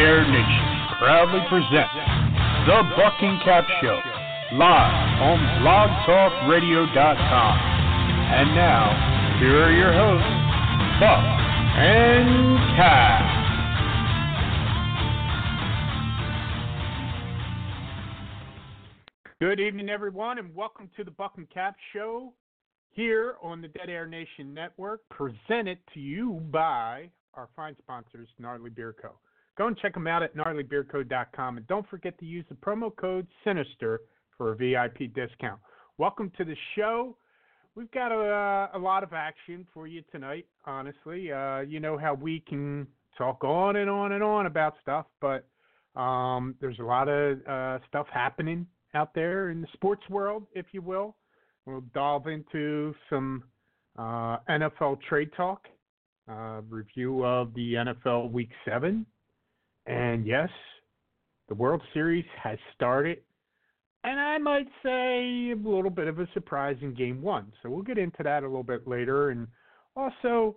Air Nation proudly presents The Buck and Cap Show, live on blogtalkradio.com. And now, here are your hosts, Buck and Cap. Good evening, everyone, and welcome to the Buck and Cap Show here on the Dead Air Nation Network, presented to you by our fine sponsors, Gnarly Beard Co. Go and check them out at gnarlybeardco.com and don't forget to use the promo code Sinister for a VIP discount. Welcome to the show. We've got a, a lot of action for you tonight. Honestly, uh, you know how we can talk on and on and on about stuff, but um, there's a lot of uh, stuff happening out there in the sports world, if you will. We'll delve into some uh, NFL trade talk, uh, review of the NFL Week 7. And yes, the World Series has started. And I might say a little bit of a surprise in game one. So we'll get into that a little bit later. And also,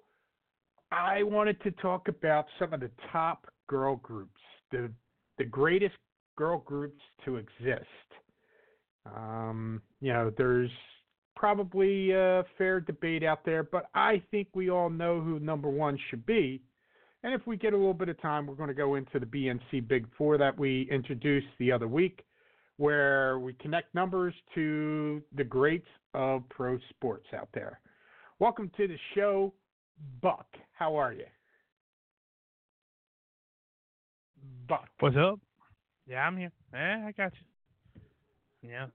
I wanted to talk about some of the top girl groups, the, the greatest girl groups to exist. Um, you know, there's probably a fair debate out there, but I think we all know who number one should be. And if we get a little bit of time, we're going to go into the BNC Big Four that we introduced the other week, where we connect numbers to the greats of pro sports out there. Welcome to the show, Buck. How are you? Buck. What's up? Yeah, I'm here. Yeah, I got you. Yeah.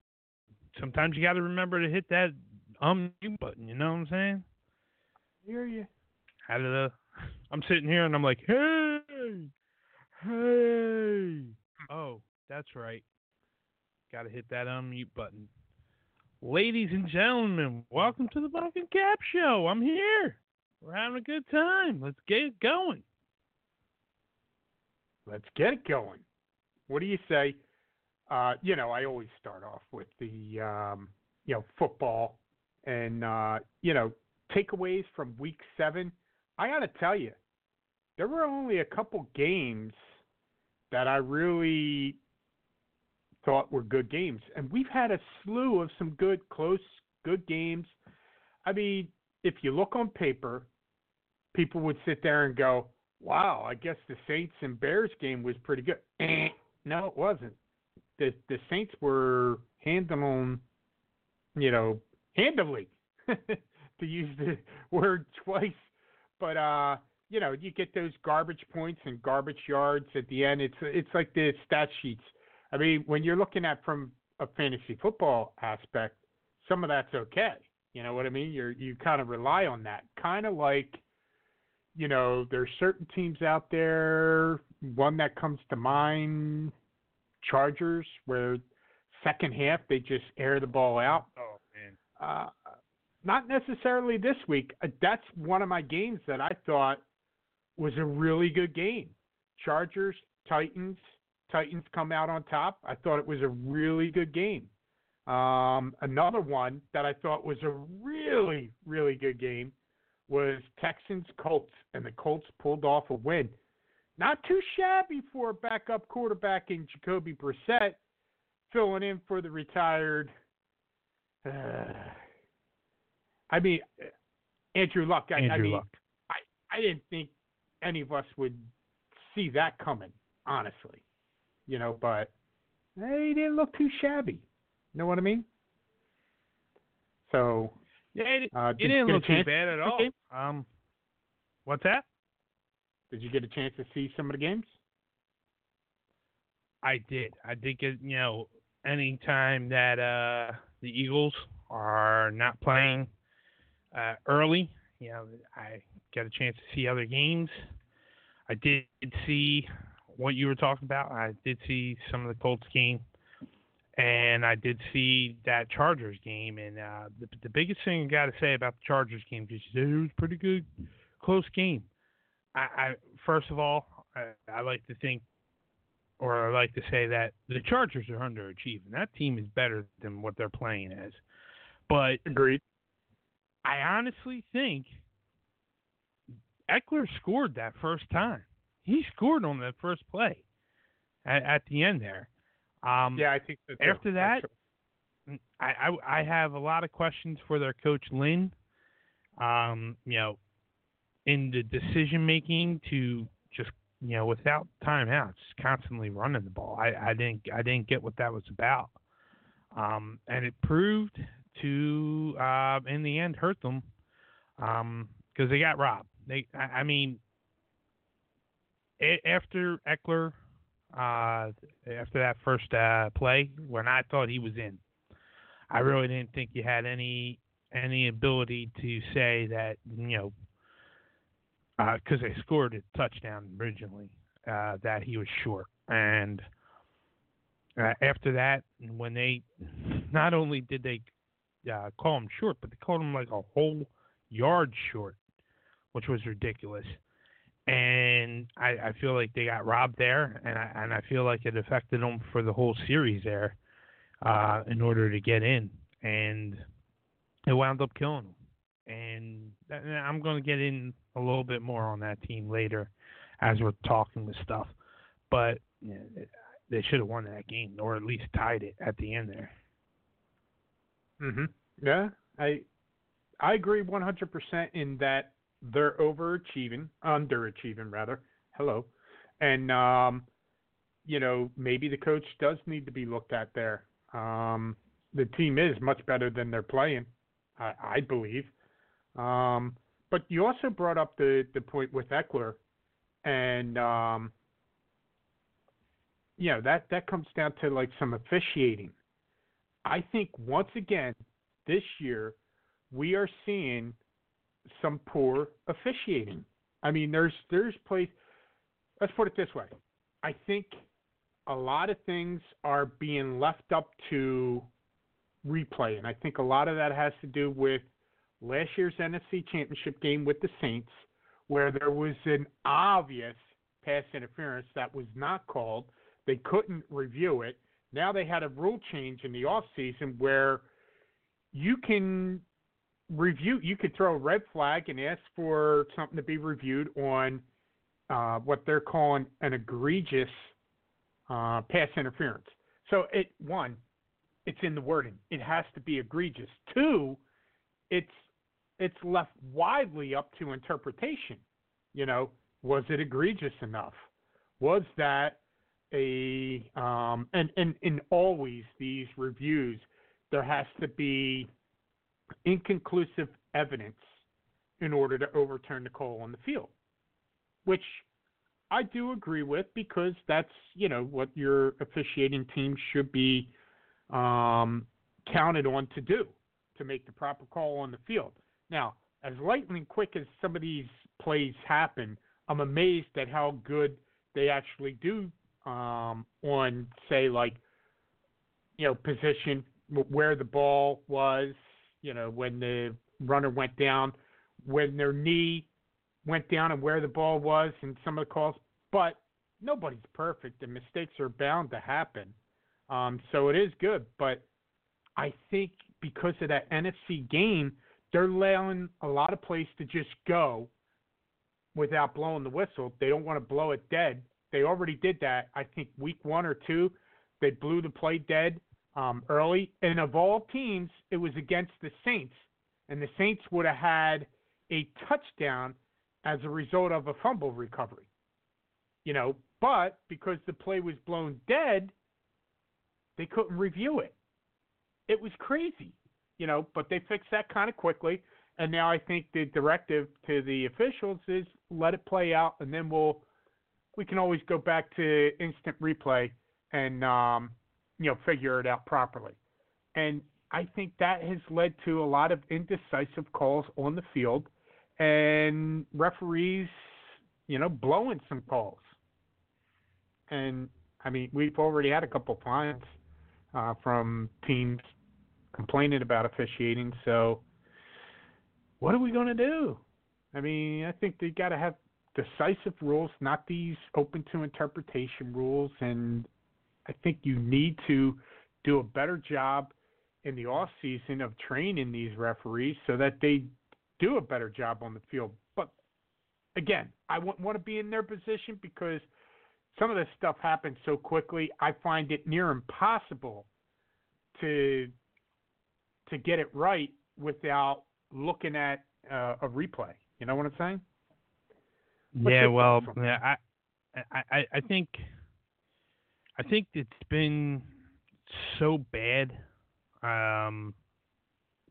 Sometimes you got to remember to hit that um button. You know what I'm saying? I hear you. How did uh, I'm sitting here and I'm like, hey, hey. Oh, that's right. Got to hit that unmute button. Ladies and gentlemen, welcome to the Buck and Cap Show. I'm here. We're having a good time. Let's get it going. Let's get it going. What do you say? Uh, you know, I always start off with the um, you know football and uh, you know takeaways from Week Seven. I got to tell you, there were only a couple games that I really thought were good games, and we've had a slew of some good, close, good games. I mean, if you look on paper, people would sit there and go, "Wow, I guess the Saints and Bears game was pretty good." Eh, no, it wasn't the the Saints were handling, you know, handily, to use the word twice. But uh, you know, you get those garbage points and garbage yards at the end. It's it's like the stat sheets. I mean, when you're looking at from a fantasy football aspect, some of that's okay. You know what I mean? You're you kind of rely on that. Kind of like, you know, there's certain teams out there. One that comes to mind Chargers, where second half they just air the ball out. Oh man. Uh, not necessarily this week. Uh, that's one of my games that I thought was a really good game. Chargers, Titans. Titans come out on top. I thought it was a really good game. Um, another one that I thought was a really, really good game was Texans Colts, and the Colts pulled off a win. Not too shabby for a backup quarterback in Jacoby Brissett, filling in for the retired. Uh, I mean, Andrew Luck. I, Andrew I mean, Luck. I, I didn't think any of us would see that coming, honestly. You know, but he didn't look too shabby. You know what I mean? So Yeah, it, uh, it did you didn't look too bad at all. Okay. Um, what's that? Did you get a chance to see some of the games? I did. I did get you know anytime that uh the Eagles are not playing uh early, you know, I got a chance to see other games. I did see what you were talking about. I did see some of the Colts game, and I did see that Chargers game. And uh, the the biggest thing I got to say about the Chargers game said it was pretty good, close game. I, I first of all, I, I like to think or I like to say that the Chargers are underachieving. That team is better than what they're playing as. But Agreed. I honestly think Ekeler scored that first time. he scored on that first play at, at the end there. Um, yeah, I think so too. after that, I, I I have a lot of questions for their coach Lynn. Um, you know, in the decision making to just you know without timeouts, constantly running the ball. I, I didn't I didn't get what that was about. Um, and it proved to uh, in the end hurt them because um, they got robbed. They I, I mean after Ekeler, uh, after that first uh, play when I thought he was in. I really didn't think you had any any ability to say that you know because uh, they scored a touchdown originally uh, that he was short and uh, after that when they not only did they uh, call him short but they called him like a whole yard short which was ridiculous and I, I feel like they got robbed there, and I and I feel like it affected them for the whole series there, uh, in order to get in, and it wound up killing them. And I'm going to get in a little bit more on that team later, as we're talking with stuff, but they should have won that game, or at least tied it at the end there. Mhm. Yeah, I I agree 100% in that they're overachieving, underachieving rather. Hello, and um, you know maybe the coach does need to be looked at there. Um, the team is much better than they're playing, I, I believe. Um, but you also brought up the the point with Ekeler, and um, you know that that comes down to like some officiating. I think once again this year we are seeing some poor officiating. I mean, there's there's plays. Let's put it this way. I think a lot of things are being left up to replay, and I think a lot of that has to do with last year's NFC Championship game with the Saints, where there was an obvious pass interference that was not called. They couldn't review it. Now they had a rule change in the off season where you can review. You could throw a red flag and ask for something to be reviewed on uh, what they're calling an egregious uh, pass interference. So it one, it's in the wording. It has to be egregious. Two, it's it's left widely up to interpretation. You know, was it egregious enough? Was that a um, and and and always these reviews there has to be inconclusive evidence in order to overturn the call on the field, which I do agree with because that's you know what your officiating team should be um, counted on to do to make the proper call on the field. Now, as lightning quick as some of these plays happen, I'm amazed at how good they actually do um, on say like you know position where the ball was you know, when the runner went down, when their knee went down and where the ball was and some of the calls. But nobody's perfect and mistakes are bound to happen. Um, so it is good. But I think because of that NFC game, they're allowing a lot of plays to just go without blowing the whistle. They don't want to blow it dead. They already did that, I think, week one or two. They blew the play dead um, early. And of all teams, it was against the Saints. And the Saints would have had a touchdown as a result of a fumble recovery. You know, but because the play was blown dead, they couldn't review it. It was crazy, you know, but they fixed that kind of quickly. And now I think the directive to the officials is let it play out, and then we'll we can always go back to instant replay and um, you know, figure it out properly. And I think that has led to a lot of indecisive calls on the field and referees, you know, blowing some calls. And I mean, we've already had a couple of fines uh, from teams complaining about officiating. So, what are we going to do? I mean, I think they got to have decisive rules, not these open to interpretation rules. And I think you need to do a better job in the off season of training these referees so that they do a better job on the field. But again, I wouldn't want to be in their position because some of this stuff happens so quickly. I find it near impossible to to get it right without looking at uh, a replay. You know what I'm saying? What's yeah, well, yeah, I, I, I think, I think it's been so bad, um,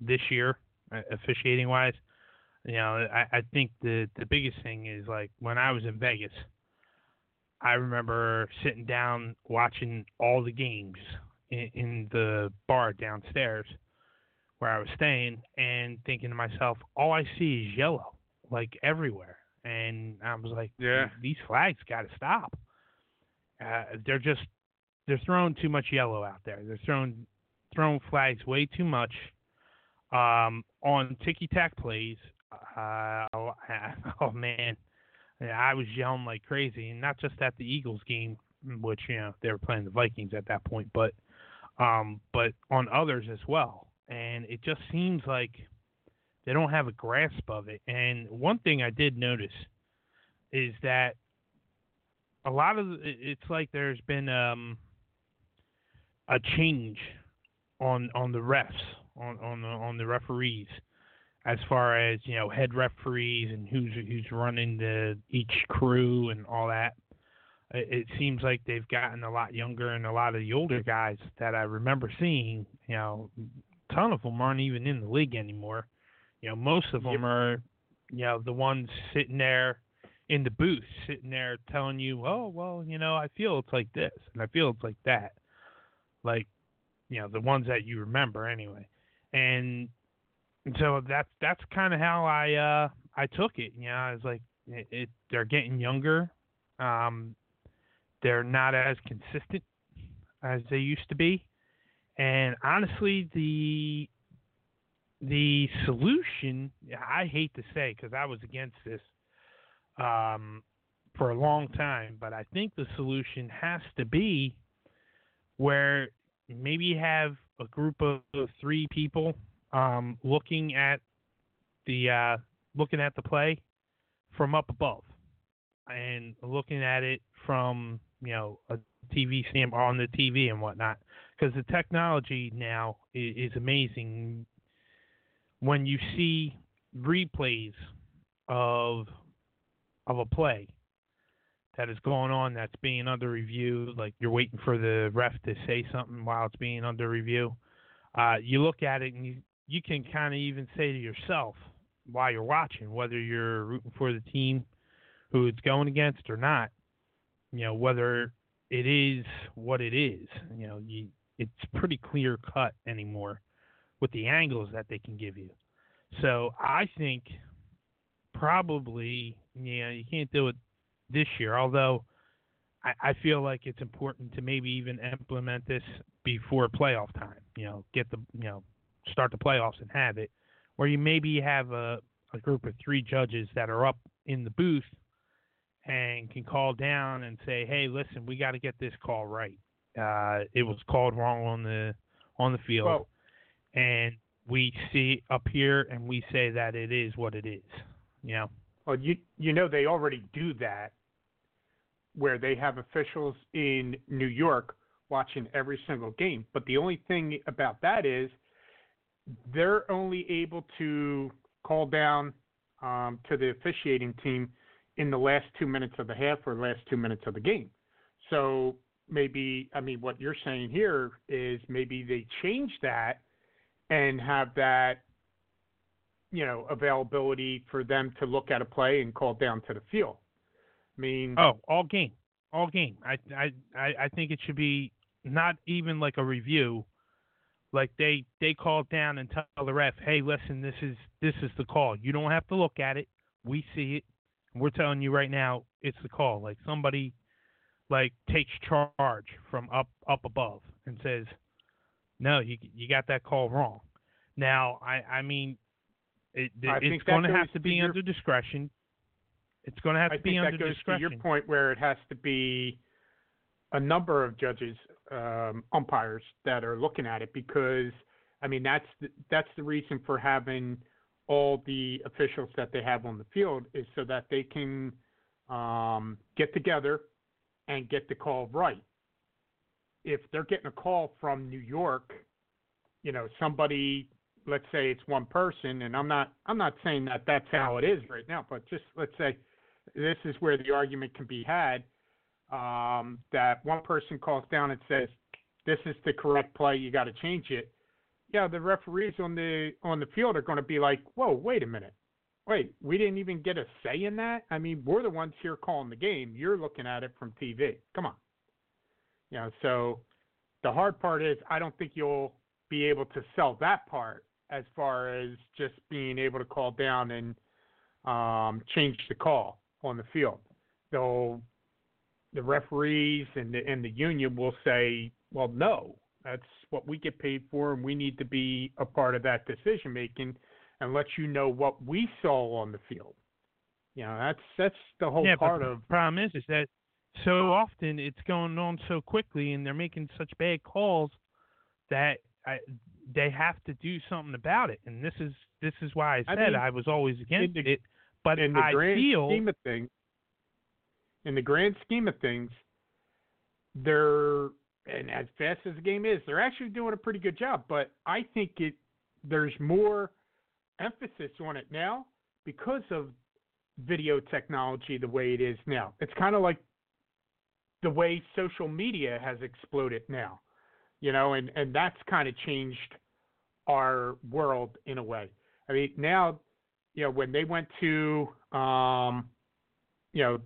this year, uh, officiating wise. You know, I, I think the the biggest thing is like when I was in Vegas, I remember sitting down watching all the games in, in the bar downstairs where I was staying and thinking to myself, all I see is yellow, like everywhere. And I was like, Yeah. these flags got to stop. Uh, they're just they're throwing too much yellow out there. They're throwing throwing flags way too much um, on ticky tack plays. Uh, oh, oh man, I was yelling like crazy, and not just at the Eagles game, which you know they were playing the Vikings at that point, but um, but on others as well. And it just seems like they don't have a grasp of it. And one thing I did notice is that a lot of it's like there's been um, a change on on the refs on on the on the referees as far as you know head referees and who's who's running the each crew and all that. It, it seems like they've gotten a lot younger, and a lot of the older guys that I remember seeing, you know, a ton of them aren't even in the league anymore. You know, most of Yep. them are, you know, the ones sitting there in the booth, sitting there telling you, oh well, you know, I feel it's like this, and I feel it's like that, like, you know, the ones that you remember anyway, and and so that's that's kind of how I uh I took it. You know, I was like, it, it they're getting younger, um, they're not as consistent as they used to be, and honestly, the the solution I hate to say because I was against this um, for a long time, but I think the solution has to be where maybe you have a group of three people um, looking at the uh, looking at the play from up above and looking at it from you know a TV stand on the TV and whatnot because the technology now is, is amazing when you see replays of of a play that is going on that's being under review, like you're waiting for the ref to say something while it's being under review. Uh, you look at it and you you can kind of even say to yourself while you're watching whether you're rooting for the team who it's going against or not. You know whether it is what it is. You know you it's pretty clear cut anymore with the angles that they can give you. So I think probably yeah you can't do it this year. Although I, I feel like it's important to maybe even implement this before playoff time. You know, get the you know start the playoffs and have it where you maybe have a, a group of three judges that are up in the booth and can call down and say, "Hey, listen, we got to get this call right. Uh, it was called wrong on the on the field." Well, and we see up here and we say that it is what it is. You know? well, you you know they already do that, where they have officials in New York watching every single game. But the only thing about that is they're only able to call down um, to the officiating team in the last two minutes of the half or last two minutes of the game. So maybe, I mean, what you're saying here is maybe they change that and have that, you know, availability for them to look at a play and call down to the field. I mean, Oh, all game, all game. I I I think it should be not even like a review. Like they they call down and tell the ref, hey, listen, this is this is the call. You don't have to look at it. We see it. We're telling you right now, it's the call. Like somebody like takes charge from up up above and says, no, you you got that call wrong. Now, I I mean, it, I it's going to have to to be your- under discretion. It's going to have I to be think under that goes to discretion. your point where it has to be a number of judges, um, umpires that are looking at it because I mean that's the, that's the reason for having all the officials that they have on the field is so that they can um, get together and get the call right. If they're getting a call from New York, you know, somebody, let's say it's one person, and I'm not, I'm not saying that that's how it is right now, but just let's say this is where the argument can be had um, that one person calls down and says, "This is the correct play. You got to change it." Yeah, the referees on the on the field are going to be like, "Whoa, wait a minute, wait, we didn't even get a say in that. I mean, we're the ones here calling the game. You're looking at it from TV. Come on." You know, so the hard part is I don't think you'll be able to sell that part as far as just being able to call down and um, change the call on the field. They'll the referees and the, and the union will say, well, no, that's what we get paid for, and we need to be a part of that decision making and let you know what we saw on the field. You know, that's that's the whole yeah, part of. The problem is, is that so often it's going on so quickly, and they're making such bad calls that I, they have to do something about it. And this is this is why I said I, mean, I was always against the, it. But in the I grand feel scheme of things, in the grand scheme of things, they're and as fast as the game is, they're actually doing a pretty good job. But I think it there's more emphasis on it now because of video technology the way it is now. It's kind of like the way social media has exploded now, you know, and and that's kind of changed our world in a way. I mean, now, you know, when they went to, um, you know,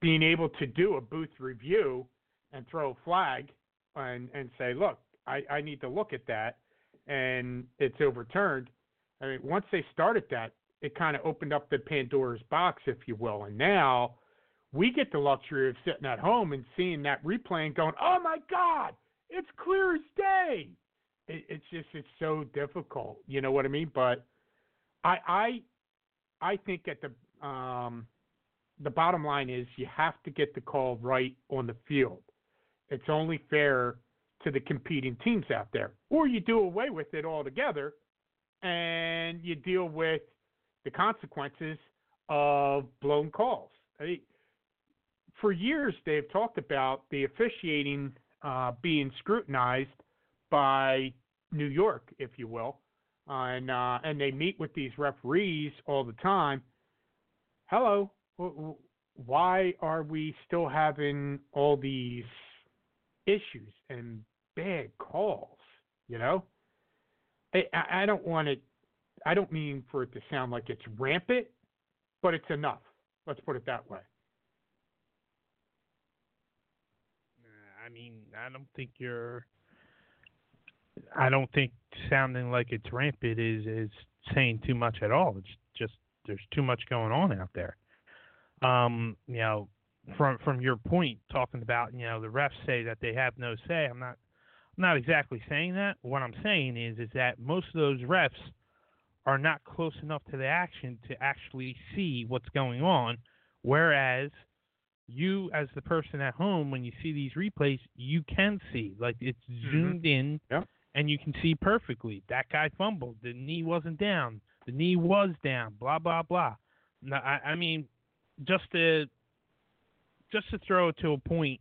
being able to do a booth review and throw a flag and and say, look, I, I need to look at that, and it's overturned. I mean, once they started that, it kind of opened up the Pandora's box, if you will, and now we get the luxury of sitting at home and seeing that replay and going, oh my God, it's clear as day. It, it's just it's so difficult, you know what I mean? But I I I think at the um, the bottom line is you have to get the call right on the field. It's only fair to the competing teams out there. Or you do away with it altogether and you deal with the consequences of blown calls. I mean, for years, they've talked about the officiating uh, being scrutinized by New York, if you will, uh, and uh, and they meet with these referees all the time. Hello, why are we still having all these issues and bad calls? You know, I, I don't want it. I don't mean for it to sound like it's rampant, but it's enough. Let's put it that way. I mean, I don't think you're. I don't think sounding like it's rampant is is saying too much at all. It's just there's too much going on out there. Um, you know, from from your point talking about you know the refs say that they have no say. I'm not I'm not exactly saying that. What I'm saying is is that most of those refs are not close enough to the action to actually see what's going on, whereas you as the person at home when you see these replays you can see like it's Mm-hmm. zoomed in Yep. and you can see perfectly that guy fumbled the knee wasn't down the knee was down blah blah blah now, I, I mean just to just to throw it to a point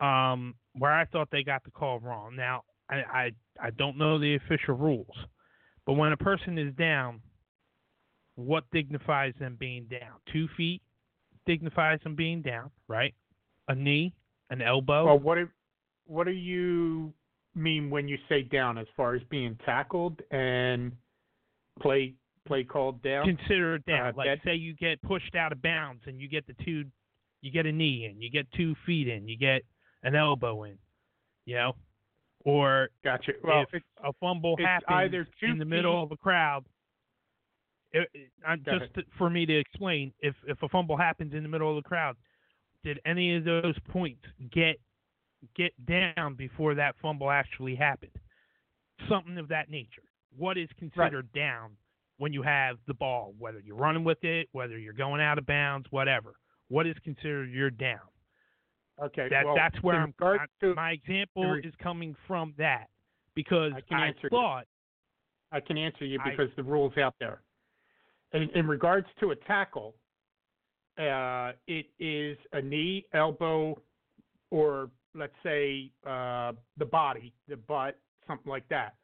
um, where I thought they got the call wrong. Now I, I I don't know the official rules, but when a person is down, what dignifies them being down? Two feet dignifies them being down, right? A knee, an elbow. Well, what do, what do you mean when you say down, as far as being tackled and play play called down? Consider it down. Uh, like dead? say you get pushed out of bounds and you get the two, you get a knee in, you get two feet in, you get an elbow in, you know, or Gotcha. Well, if a fumble happens either two in the middle feet- of a crowd. It, it, just to- for me to explain, if if a fumble happens in the middle of the crowd, did any of those points get get down before that fumble actually happened? Something of that nature. What is considered down when you have the ball, whether you're running with it, whether you're going out of bounds, whatever? What is considered your down? okay. That well, that's where I'm. I- to- my example is coming from that because I can I answer thought I can answer you I- because the rule's out there. In, in regards to a tackle, uh, it is a knee, elbow, or let's say uh, the body, the butt, something like that.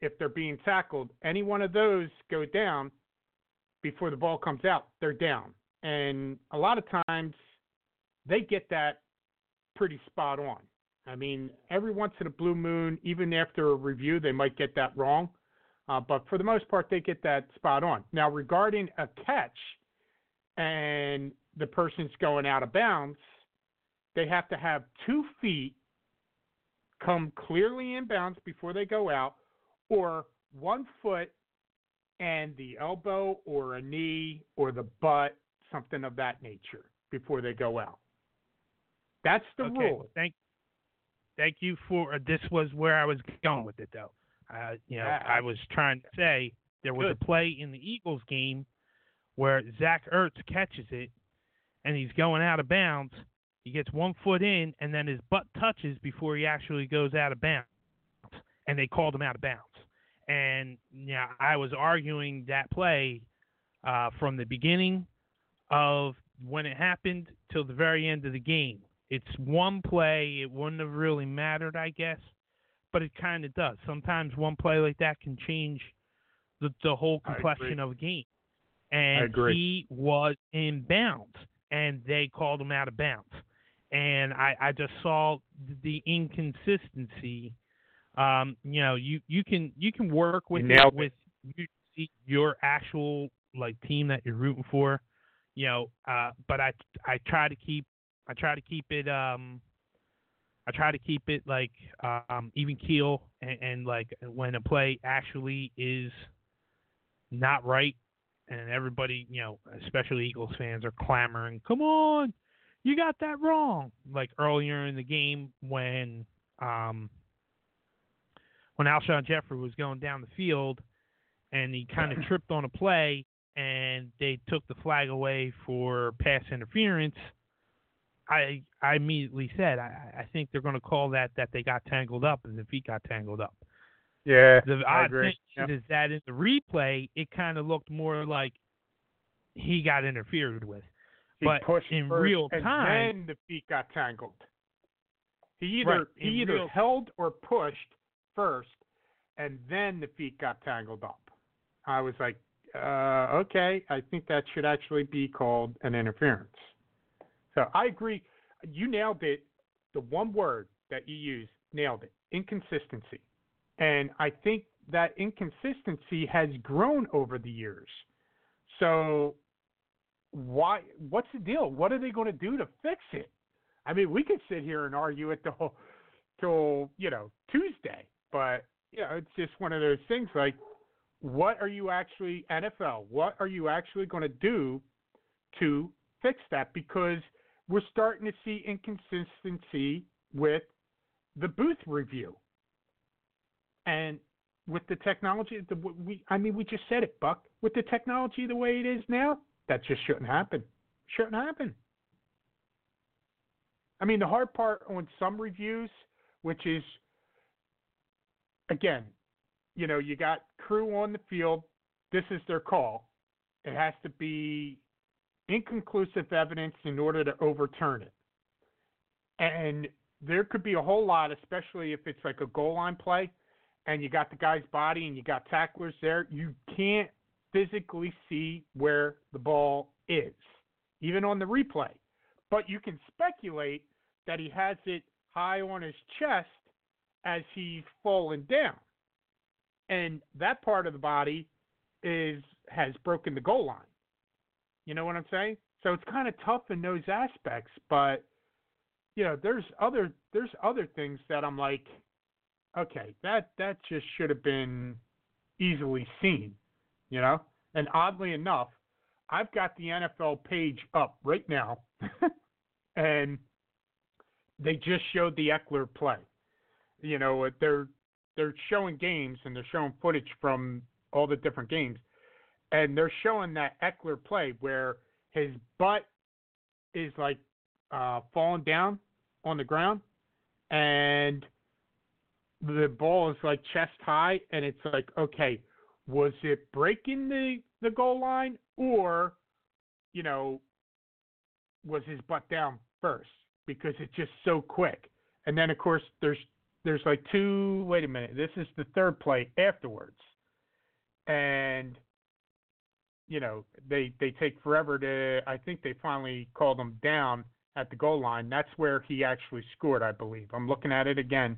If they're being tackled, any one of those go down before the ball comes out, they're down. And a lot of times they get that pretty spot on. I mean, every once in a blue moon, even after a review, they might get that wrong. Uh, but for the most part, they get that spot on. Now, regarding a catch and the person's going out of bounds, they have to have two feet come clearly in bounds before they go out, or one foot and the elbow or a knee or the butt, something of that nature, before they go out. That's the okay. rule. Thank, thank you for. Uh, this was where I was going with it, though. Uh, you know, Yeah, I was trying to say there was Good. a play in the Eagles game where Zach Ertz catches it, and he's going out of bounds. He gets one foot in, and then his butt touches before he actually goes out of bounds, and they called him out of bounds. And yeah, I was arguing that play uh, from the beginning of when it happened till the very end of the game. It's one play. It wouldn't have really mattered, I guess, but it kind of does. Sometimes one play like that can change the the whole complexion of a game. And he was in bounds, and they called him out of bounds. And I, I just saw the inconsistency. Um, you know, you, you can you can work with it it. with you, your actual like team that you're rooting for, you know. Uh, but I I try to keep I try to keep it um I try to keep it like um even keel and, and like when a play actually is not right and everybody, you know, especially Eagles fans are clamoring, "Come on, you got that wrong." Like earlier in the game when um when Alshon Jeffery was going down the field and he kind of tripped on a play and they took the flag away for pass interference. I I immediately said I, I think they're going to call that that they got tangled up and the feet got tangled up. Yeah, The I odd agree. thing is that in the replay, it kind of looked more like he got interfered with. He but pushed in first, real and time- then the feet got tangled. He either Right, he either real- held or pushed first, and then the feet got tangled up. I was like, uh, okay, I think that should actually be called an interference. So I agree. You nailed it. The one word that you used, nailed it. Inconsistency. And I think that inconsistency has grown over the years. So why what's the deal? What are they going to do to fix it? I mean, we could sit here and argue it till till, you know, Tuesday, but you know, it's just one of those things like what are you actually NFL, what are you actually going to do to fix that because we're starting to see inconsistency with the booth review. And with the technology, the, we I mean, we just said it, Buck. With the technology the way it is now, that just shouldn't happen. Shouldn't happen. I mean, the hard part on some reviews, which is, again, you know, you got crew on the field. This is their call. It has to be inconclusive evidence in order to overturn it. And there could be a whole lot, especially if it's like a goal line play and you got the guy's body and you got tacklers there. You can't physically see where the ball is, even on the replay. But you can speculate that he has it high on his chest as he's falling down. And that part of the body is has broken the goal line. You know what I'm saying? So it's kind of tough in those aspects, but you know, there's other there's other things that I'm like, okay, that that just should have been easily seen, you know? And oddly enough, I've got the NFL page up right now, and they just showed the Ekeler play. You know, they're they're showing games and they're showing footage from all the different games, and they're showing that Ekeler play where his butt is like uh, falling down on the ground, and the ball is like chest high, and it's like, okay, was it breaking the the goal line or you know was his butt down first because it's just so quick. And then of course there's there's like two wait a minute, this is the third play afterwards. And you know, they they take forever to I think they finally called him down at the goal line. That's where he actually scored, I believe. I'm looking at it again.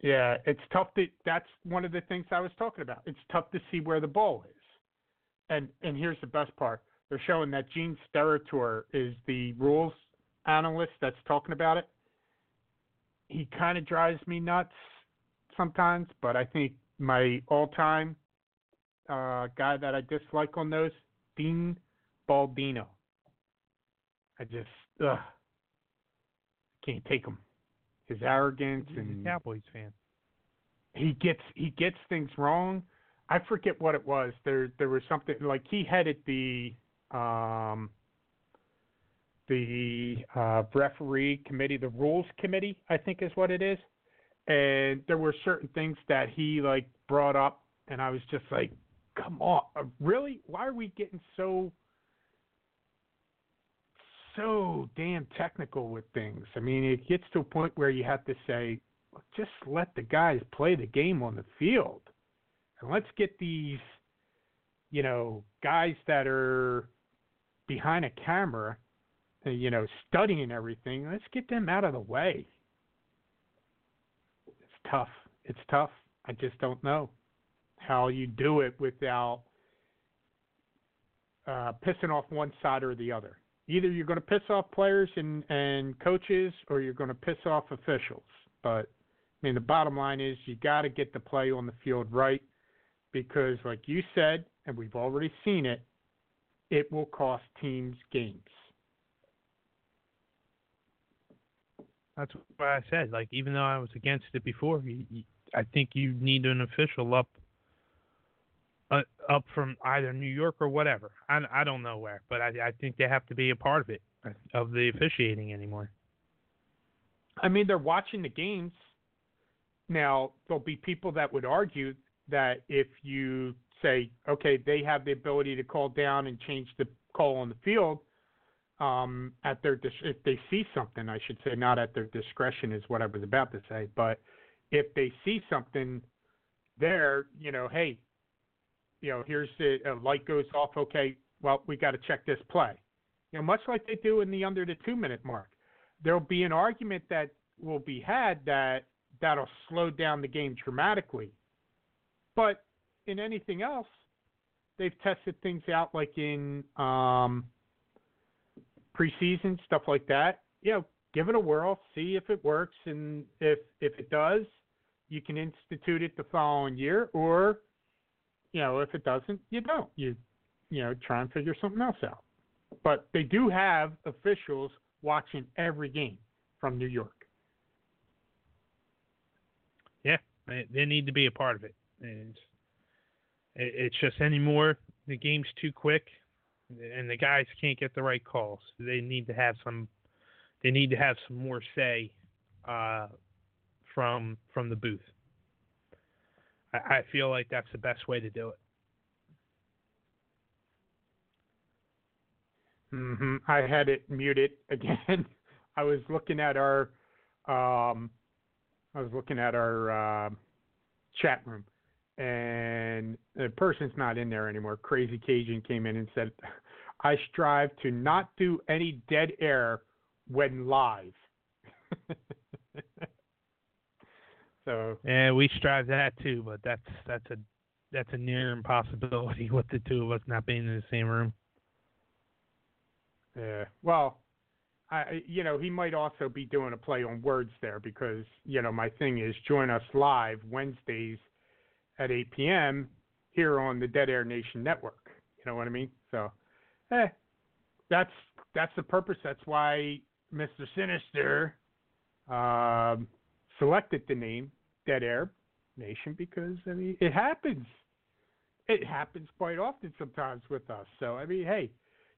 Yeah, it's tough to that's one of the things I was talking about. It's tough to see where the ball is. And and here's the best part. They're showing that Gene Steratore is the rules analyst that's talking about it. He kind of drives me nuts sometimes, but I think my all-time uh, guy that I dislike on those, Dean Blandino. I just ugh, can't take him. His arrogance He's and Cowboys fan. he gets he gets things wrong. I forget what it was. There there was something like he headed the um the uh, referee committee, the rules committee, I think is what it is. And there were certain things that he like brought up, and I was just like, "Come on, uh, really? Why are we getting so so damn technical with things? I mean, it gets to a point where you have to say, just let the guys play the game on the field, and let's get these, you know, guys that are behind a camera, uh, you know, studying everything. Let's get them out of the way. It's tough. It's tough. I just don't know how you do it without uh, pissing off one side or the other. Either you're going to piss off players and, and coaches, or you're going to piss off officials. But I mean, the bottom line is you got to get the play on the field right because, like you said, and we've already seen it, it will cost teams games. That's what I said. Like even though I was against it before, I think you need an official up, uh, up from either New York or whatever. I, I don't know where, but I, I think they have to be a part of it of the officiating anymore. I mean, they're watching the games. Now, there'll be people that would argue that if you say, okay, they have the ability to call down and change the call on the field um, at their dis- if they see something, I should say, not at their discretion is what I was about to say, but if they see something there, you know, hey, you know, here's the a light goes off. Okay, well, we got to check this play. You know, much like they do in the under the two minute mark, there'll be an argument that will be had that that'll slow down the game dramatically. But in anything else, they've tested things out like in um, preseason stuff like that. You know, give it a whirl, see if it works, and if if it does, you can institute it the following year, or you know, if it doesn't, you don't. You you know, try and figure something else out. But they do have officials watching every game from New York. Yeah, they, need to be a part of it. And it's just anymore the game's too quick, and the guys can't get the right calls. They need to have some. They need to have some more say uh, from from the booth. I, I feel like that's the best way to do it. hmm I had it muted again. I was looking at our, um, I was looking at our uh, chat room, and the person's not in there anymore. Crazy Cajun came in and said, "I strive to not do any dead air when live." so Yeah, we strive that too, but that's that's a that's a near impossibility with the two of us not being in the same room. Yeah. Well, I you know he might also be doing a play on words there because you know my thing is join us live Wednesdays at 8 p.m. here on the Dead Air Nation Network. You know what I mean? So, eh, that's that's the purpose. That's why Mr. Sinister um, selected the name Dead Air Nation because I mean it happens. It happens quite often sometimes with us. So I mean, hey,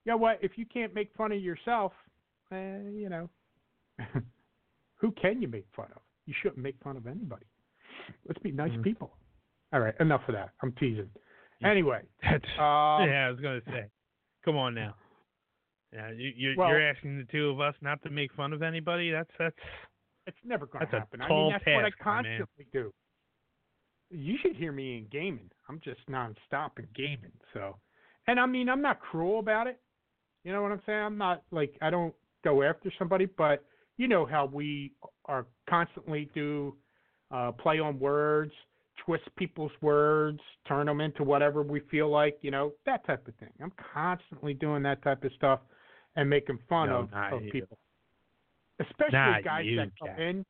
you know what? If you can't make fun of yourself, eh, you know, who can you make fun of? You shouldn't make fun of anybody. Let's be nice Mhm. people. All right, enough of that. I'm teasing. Anyway, That's um, yeah. I was gonna say. Come on now. Yeah, you, you're, Well- you're asking the two of us not to make fun of anybody. That's that's it's never going to happen. I mean, that's what I task, my man. constantly do. You should hear me in gaming. I'm just nonstop in gaming. So, and I mean, I'm not cruel about it. You know what I'm saying? I'm not like I don't go after somebody, but you know how we are constantly do uh, play on words, twist people's words, turn them into whatever we feel like. You know that type of thing. I'm constantly doing that type of stuff and making fun No, of, of people, especially Not guys you, that come Jack. in.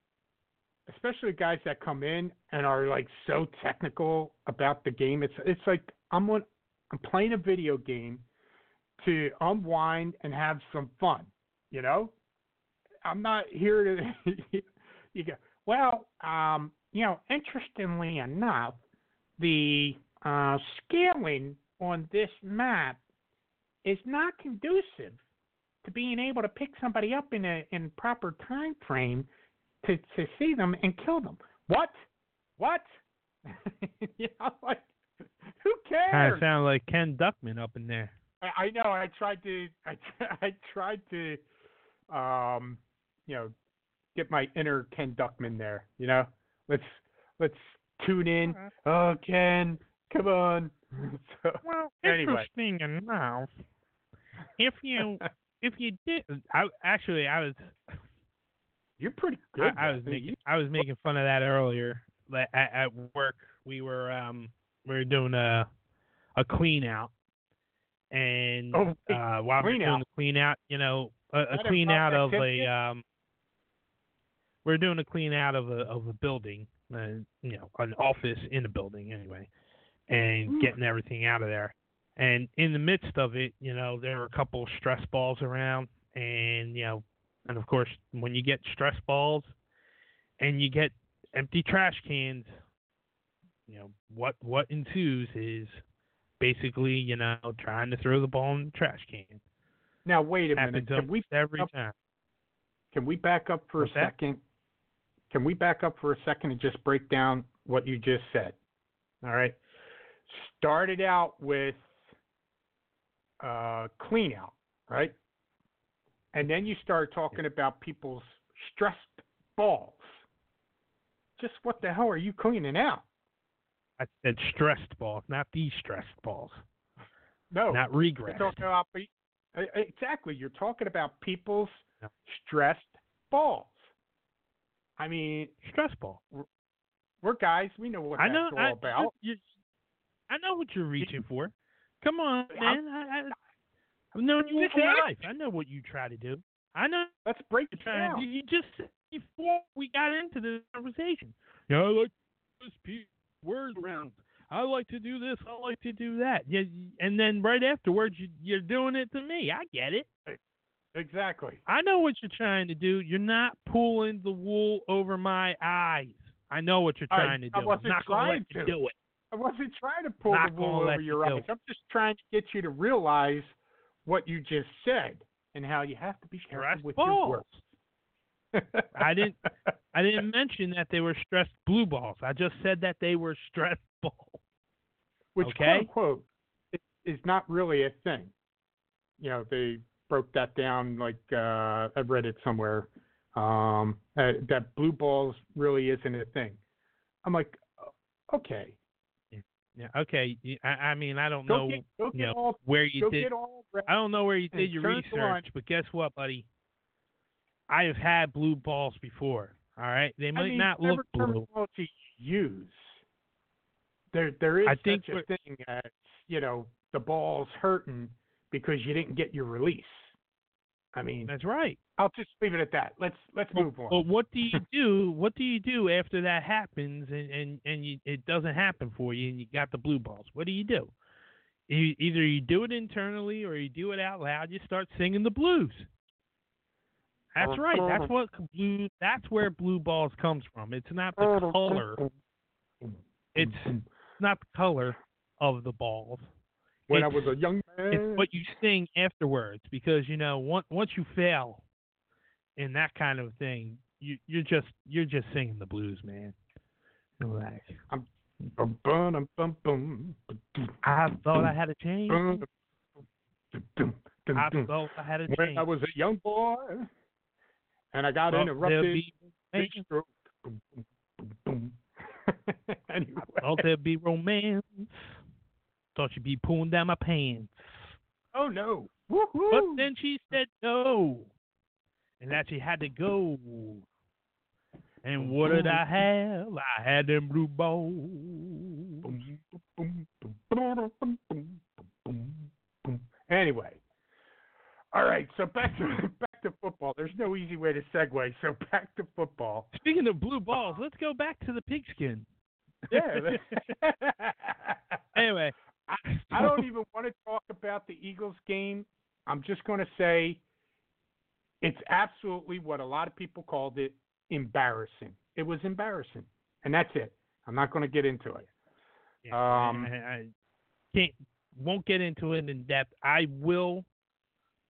Especially guys that come in and are like so technical about the game. It's it's like I'm on, I'm playing a video game to unwind and have some fun. You know, I'm not here to. you go well. Um, you know, interestingly enough, the uh, scaling on this map is not conducive to being able to pick somebody up in a in proper time frame to to see them and kill them. What? What? you know, like who kind cares? of sound like Ken Duckman up in there. I, I know. I tried to. I, I tried to, um, you know, get my inner Ken Duckman there. You know, let's let's tune in. Oh, Ken, come on. so, Well, Anyway. interesting enough, if you if you did, I actually I was you're pretty good. I, I was making I was making fun of that earlier. Like, At, at work, we were um we were doing a a clean out, and Oh, uh, while we we're doing out? the clean out, you know, a, a clean out of a um. We're doing a clean out of a of a building, uh, you know, an office in a building anyway, and Hmm. getting everything out of there. And in the midst of it, you know, there were a couple stress balls around, and you know, and of course, when you get stress balls, and you get empty trash cans, you know, what what ensues is basically, you know, trying to throw the ball in the trash can. Now wait a minute. Can we every up- time. can we back up for What's a that? second? Can we back up for a second and just break down what you just said? All right. Started out with uh, clean out, right? And then you start talking about people's stressed balls. Just what the hell are you cleaning out? I said stressed balls, not these stressed balls, No, not you're regressed. talking about uh, exactly. You're talking about people's stressed balls. I mean, Stress ball. we're guys. We know what I that's know. all I, about. You, I know what you're reaching for. Come on, man. I, I, I've known you all my life. I know what you try to do. I know Let's break it down. do. You just before we got into this conversation. Yeah, I like this pe- words around. I like to do this. I like to do that. Yeah, and then right afterwards, you, you're doing it to me. I get it. Exactly. I know what you're trying to do. You're not pulling the wool over my eyes. I know what you're I- trying to do. I wasn't am not trying let you to. do it. I wasn't trying to pull Not the wool over your do eyes. it. I'm just trying to get you to realize what you just said and how you have to be careful with balls. your words. I didn't- I didn't mention that they were stressed blue balls. I just said that they were stressed balls. Which Okay. quote unquote is, is not really a thing. You know, they broke that down like uh I read it somewhere. Um uh, that blue balls really isn't a thing. I'm like, okay. Yeah. Okay. I mean, I don't Go know get go you know, all where you did. I don't know where you did your turn it on. research, but guess what, buddy? I have had blue balls before. All right, they might I mean, not look blue. use. There, there is I think such a thing as you know the ball's hurting because you didn't get your release. I mean, That's right. I'll just leave it at that. Let's let's move on. But what do you do? What do you do after that happens and and and you, it doesn't happen for you and you got the blue balls? What do you do? You, either you do it internally or you do it out loud. You start singing the blues. That's right. That's mm-hmm. what blue. That's where blue balls comes from. It's not the mm-hmm. color. It's not the color of the balls. when I was a young man. It's mm. what you sing afterwards because you know once once you fail in that kind of thing, you you're just you're just singing the blues, man. Relax. Bum, I thought I had a change. bum, dum, dum, I thought I had a When change. I was a young boy and I got there'd interrupted, big stroke. Anyway. Thought there'd be romance. Thought she'd be pulling down my pants. Oh no. Woohoo. But then she said no. And that she had to go. And what did I have? I had them blue balls. Anyway, all right. So back to back to football. There's no easy way to segue. So back to football. Speaking of blue balls, let's go back to the pigskin. Yeah. Anyway, I, I don't even want to talk about the Eagles game. I'm just going to say it's absolutely what a lot of people called it embarrassing. It was embarrassing, and that's it. I'm not going to get into it. Yeah, Um, I, I can't won't get into it in depth. I will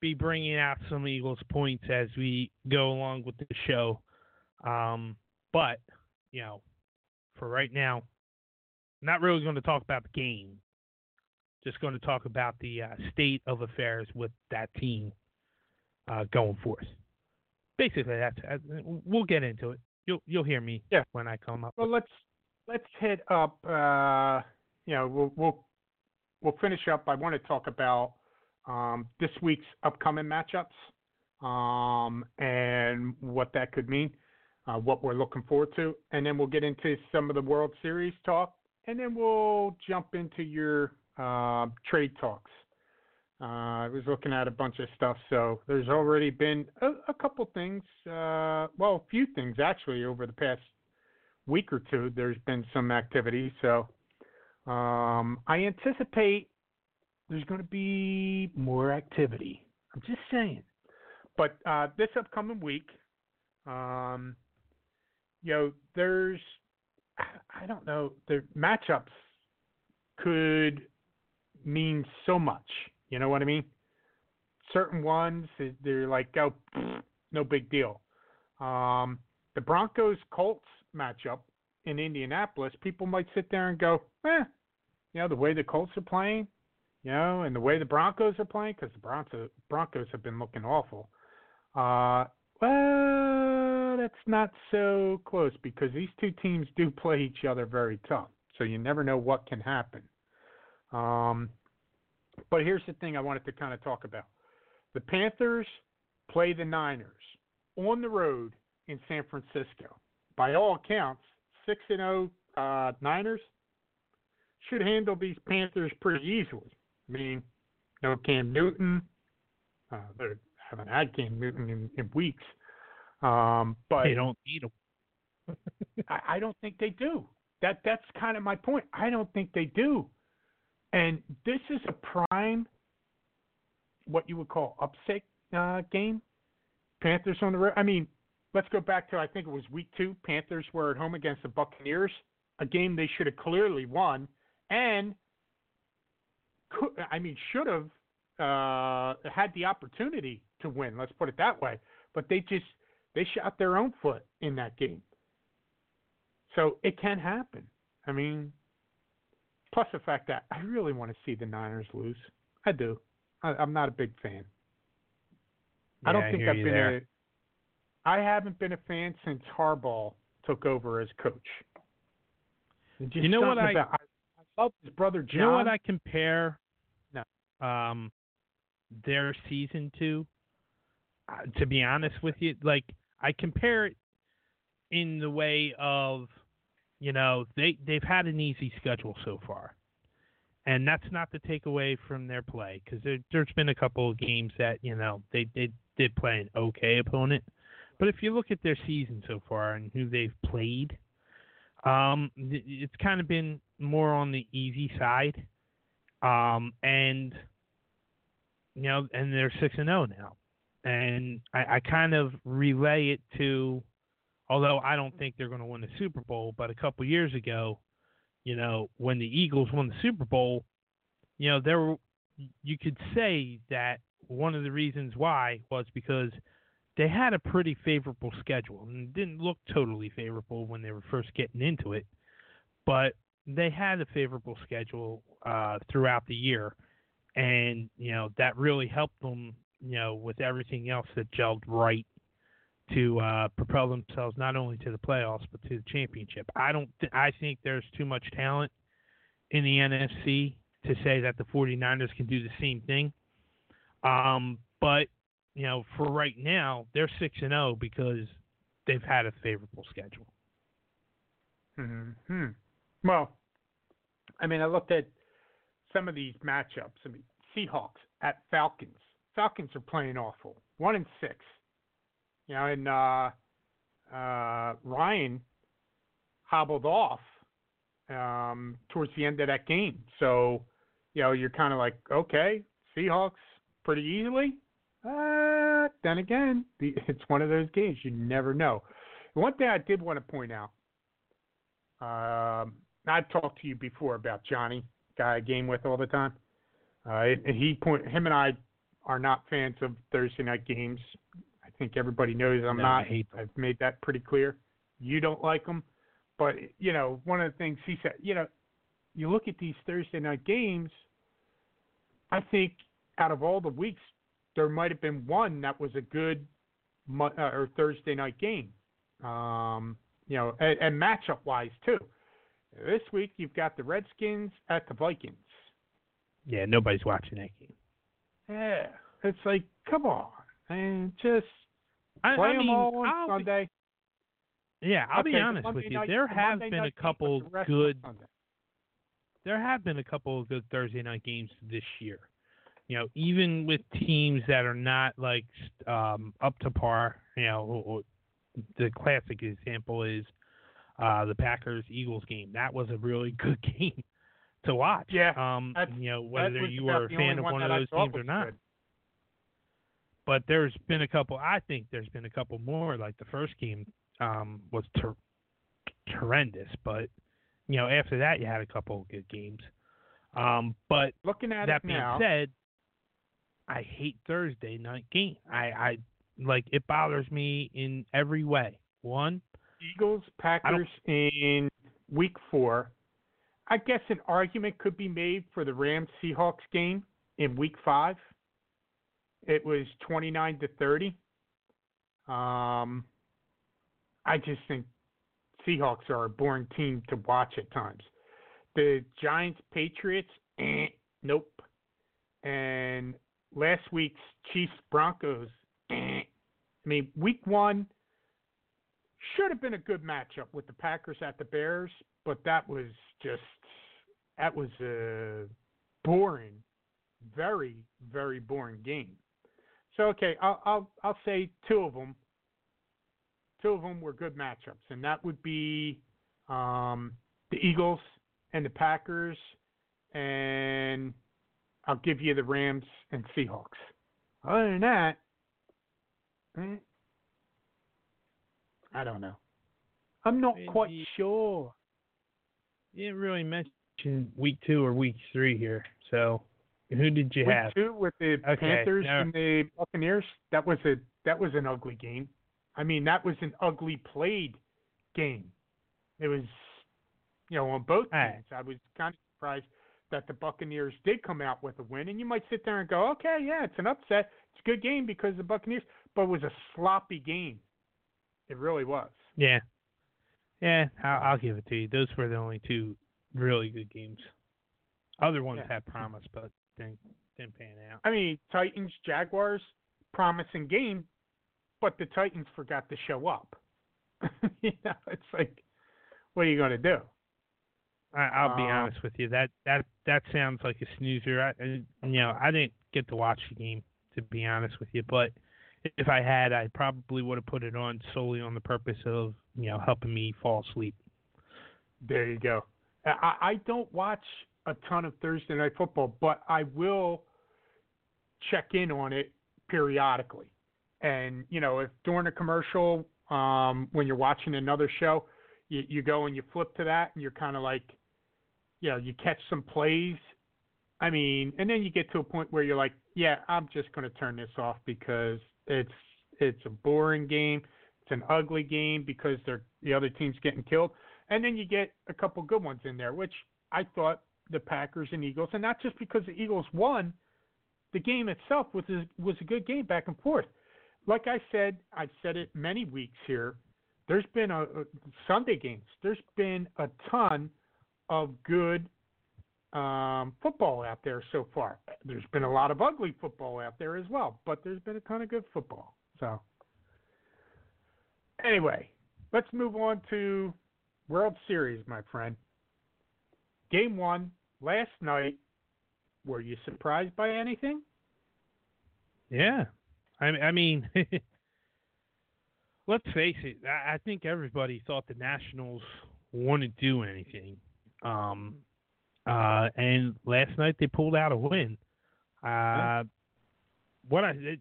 be bringing out some Eagles points as we go along with the show. Um, but you know, for right now, not really going to talk about the game. Just going to talk about the uh, state of affairs with that team uh, going forth. Basically, that's uh, we'll get into it. You'll you'll hear me Yeah. when I come up. Well, let's let's hit up. Uh, you know, we'll we'll we'll finish up. I want to talk about um, this week's upcoming matchups um, and what that could mean, uh, what we're looking forward to, and then we'll get into some of the World Series talk, and then we'll jump into your uh, trade talks. Uh, I was looking at a bunch of stuff, so there's already been a, a couple things, uh, well, a few things actually over the past week or two. There's been some activity, so um, I anticipate there's going to be more activity. I'm just saying. But uh, this upcoming week, um, you know, there's, I don't know, the matchups could mean so much. You know what I mean? Certain ones, they're like, oh, no big deal. Um, the Broncos Colts matchup in Indianapolis, people might sit there and go, eh, you know, the way the Colts are playing, you know, and the way the Broncos are playing, because the Broncos, Broncos have been looking awful. Uh, well, that's not so close because these two teams do play each other very tough. So you never know what can happen. Um, but here's the thing I wanted to kind of talk about. The Panthers play the Niners on the road in San Francisco. By all accounts, 6 and 0 uh, Niners should handle these Panthers pretty easily. I mean, no Cam Newton. Uh, they haven't had Cam Newton in, in weeks. Um, but they don't need them. I, I don't think they do. That that's kind of my point. I don't think they do. And this is a prime, what you would call upset uh, game. Panthers on the road. I mean, let's go back to I think it was week two. Panthers were at home against the Buccaneers, a game they should have clearly won, and could, I mean should have uh, had the opportunity to win. Let's put it that way. But they just they shot their own foot in that game. So it can happen. I mean, plus the fact that I really want to see the Niners lose. I do. I, I'm not a big fan. I don't Yeah, think hear I've you been there. a. I haven't been a fan since Harbaugh took over as coach. You know what I- about- I, I love his brother John. You know what I compare No. um their season to? Uh, to be honest with you, like I compare it in the way of you know they they've had an easy schedule so far, and that's not to take away from their play because there, there's been a couple of games that you know they they did play an okay opponent, but if you look at their season so far and who they've played, um, it's kind of been more on the easy side, um, and you know, and they're six and zero now, and I, I kind of relay it to, although I don't think they're going to win the Super Bowl, but a couple years ago, you know, when the Eagles won the Super Bowl, you know, there were, you could say that one of the reasons why was because they had a pretty favorable schedule and didn't look totally favorable when they were first getting into it. But they had a favorable schedule uh, throughout the year, and you know that really helped them. You know, with everything else that gelled right to uh, propel themselves not only to the playoffs but to the championship. I don't. Th- I think there's too much talent in the NFC to say that the 49ers can do the same thing. Um, but you know, for right now, they're six and zero because they've had a favorable schedule. Hmm. Well, I mean, I looked at some of these matchups. I mean, Seahawks at Falcons. Falcons are playing awful. One and six. You know, and uh, uh, Ryan hobbled off um, towards the end of that game. So, you know, you're kind of like, okay, Seahawks pretty easily. Uh, then again, the, it's one of those games you never know. One thing I did want to point out, um, I've talked to you before about Johnny, guy I game with all the time. Uh, he point him and I are not fans of Thursday night games. I think everybody knows I'm No, not. I hate them. I've made that pretty clear. You don't like them, but you know one of the things he said. You know, you look at these Thursday night games. I think out of all the weeks, there might have been one that was a good uh, or Thursday night game. Um, you know, and, and matchup wise too. This week you've got the Redskins at the Vikings. Yeah, nobody's watching that game. Yeah, it's like come on, and just I, play I them mean, all on I'll be- Sunday. yeah, I'll Okay, be honest Monday with you. night- There the have Monday been a couple but the rest on good there have been a couple of good Thursday night games this year. You know, even with teams that are not like um, up to par. You know, the classic example is uh, the Packers Eagles game. That was a really good game to watch. Yeah, Um, you know, whether you were a fan of one of those teams or not. good. But there's been a couple. I think there's been a couple more. Like the first game um, was ter- horrendous, but you know after that you had a couple of good games. Um, but Looking at that it being now, said, I hate Thursday night game. I, I like it bothers me in every way. One, Eagles Packers in week four. I guess an argument could be made for the Rams Seahawks game in week five. It was twenty nine to thirty. Um, I just think Seahawks are a boring team to watch at times. The Giants Patriots, eh, nope. And last week's Chiefs Broncos, eh. I mean, week one should have been a good matchup with the Packers at the Bears, but that was just that was a boring, very very boring game. So okay, I'll I'll I'll say two of them. Two of them were good matchups, and that would be um, the Eagles and the Packers, and I'll give you the Rams and Seahawks. Other than that, eh, I don't know. I'm not quite sure. you didn't really mention week two or week three here. So, who did you Week have? two with the Okay, Panthers now- and the Buccaneers, that was a that was an ugly game. I mean, that was an ugly played game. It was, you know, on both All right. teams. I was kind of surprised that the Buccaneers did come out with a win. And you might sit there and go, okay, yeah, it's an upset. It's a good game because the Buccaneers, but it was a sloppy game. It really was. Yeah, yeah, I'll, I'll give it to you. Those were the only two really good games. Other ones Yeah. had promise, but didn't didn't pan out. I mean, Titans, Jaguars, promising game, but the Titans forgot to show up. you know, it's like, what are you going to do? I, I'll be Uh, honest with you. That that that sounds like a snoozer. I, I- you know, I didn't get to watch the game to be honest with you, but if I had, I probably would have put it on solely on the purpose of you know helping me fall asleep. There you go. I, I don't watch a ton of Thursday night football, but I will check in on it periodically. And you know, if during a commercial, um, when you're watching another show, you, you go and you flip to that, and you're kind of like, you know, you catch some plays. I mean, and then you get to a point where you're like, yeah, I'm just going to turn this off because it's it's a boring game. It's an ugly game because they're the other team's getting killed. and then you get a couple good ones in there, which I thought the Packers and Eagles, and not just because the Eagles won, the game itself was a, was a good game back and forth. Like I said, I've said it many weeks here. There's been a, a Sunday games. There's been a ton of good um, football out there so far. There's been a lot of ugly football out there as well, but there's been a ton of good football. So, anyway, let's move on to World Series, my friend. Game one last night. Were you surprised by anything? Yeah, I, I mean, let's face it. I, I think everybody thought the Nationals wouldn't do anything. Um, uh, and last night they pulled out a win. Uh, what I it,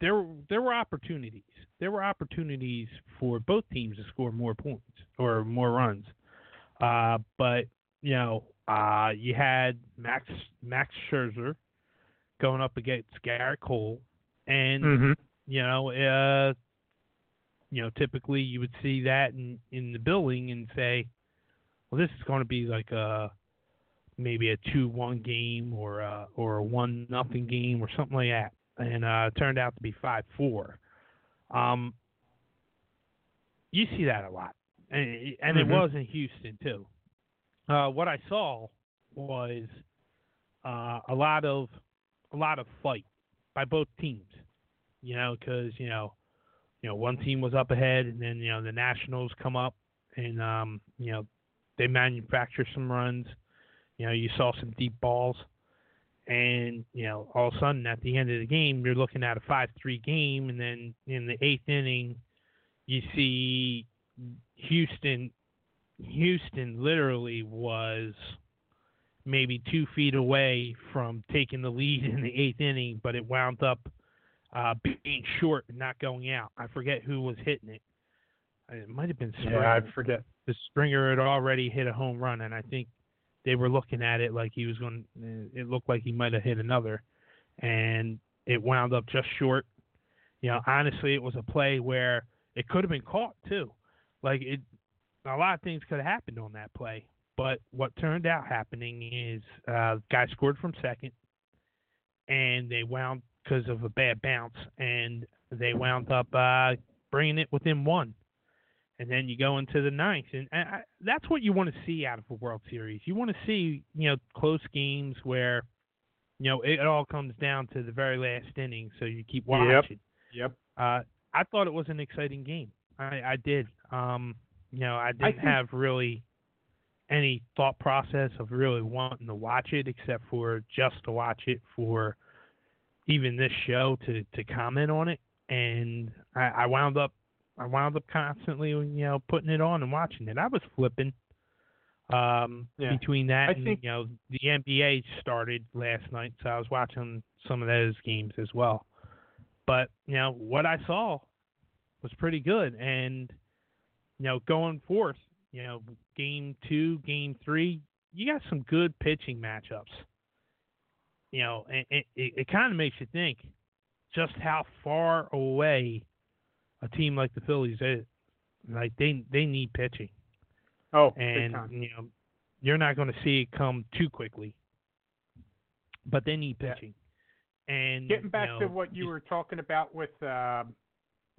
there there were opportunities. There were opportunities for both teams to score more points or more runs. Uh, but you know, uh, you had Max Max Scherzer going up against Gerrit Cole, and Mm-hmm. you know, uh, you know, typically you would see that in in the building and say, well, this is going to be like a maybe a two-one game or a, or a one nothing game or something like that, and uh, it turned out to be five-four. Um, you see that a lot, and, and it Mhm. was in Houston too. Uh, what I saw was uh, a lot of a lot of fight by both teams. You know, because you know, you know, one team was up ahead, and then you know the Nationals come up, and um, you know, they manufacture some runs. You know, you saw some deep balls, and you know, all of a sudden at the end of the game, you're looking at a five-three game, and then in the eighth inning, you see Houston. Houston literally was maybe two feet away from taking the lead in the eighth inning, but it wound up uh, being short and not going out. I forget who was hitting it. It might have been Springer. Yeah, I forget. The Springer had already hit a home run, and I think they were looking at it like he was going. It looked like he might have hit another, and it wound up just short. You know, honestly, it was a play where it could have been caught too. Like it, a lot of things could have happened on that play. But what turned out happening is uh, guy scored from second, and they wound because of a bad bounce, and they wound up uh, bringing it within one. And then you go into the ninth, and, and I, that's what you want to see out of a World Series. You want to see, you know, close games where, you know, it all comes down to the very last inning, so you keep watching. Yep. Yep. Uh, I thought it was an exciting game. I, I did. Um, you know, I didn't think- have really any thought process of really wanting to watch it, except for just to watch it for even this show to to comment on it. And I, I wound up, I wound up constantly, you know, putting it on and watching it. I was flipping. Um, Yeah. between that I and think- you know the NBA started last night, so I was watching some of those games as well. But you know what I saw was pretty good, and you know going forth, you know game two, game three, you got some good pitching matchups. You know, and it, it, it kind of makes you think just how far away a team like the Phillies is. Like they they need pitching, Oh, and you know you're not going to see it come too quickly. But they need pitching. And Getting back you to what you were talking about with uh,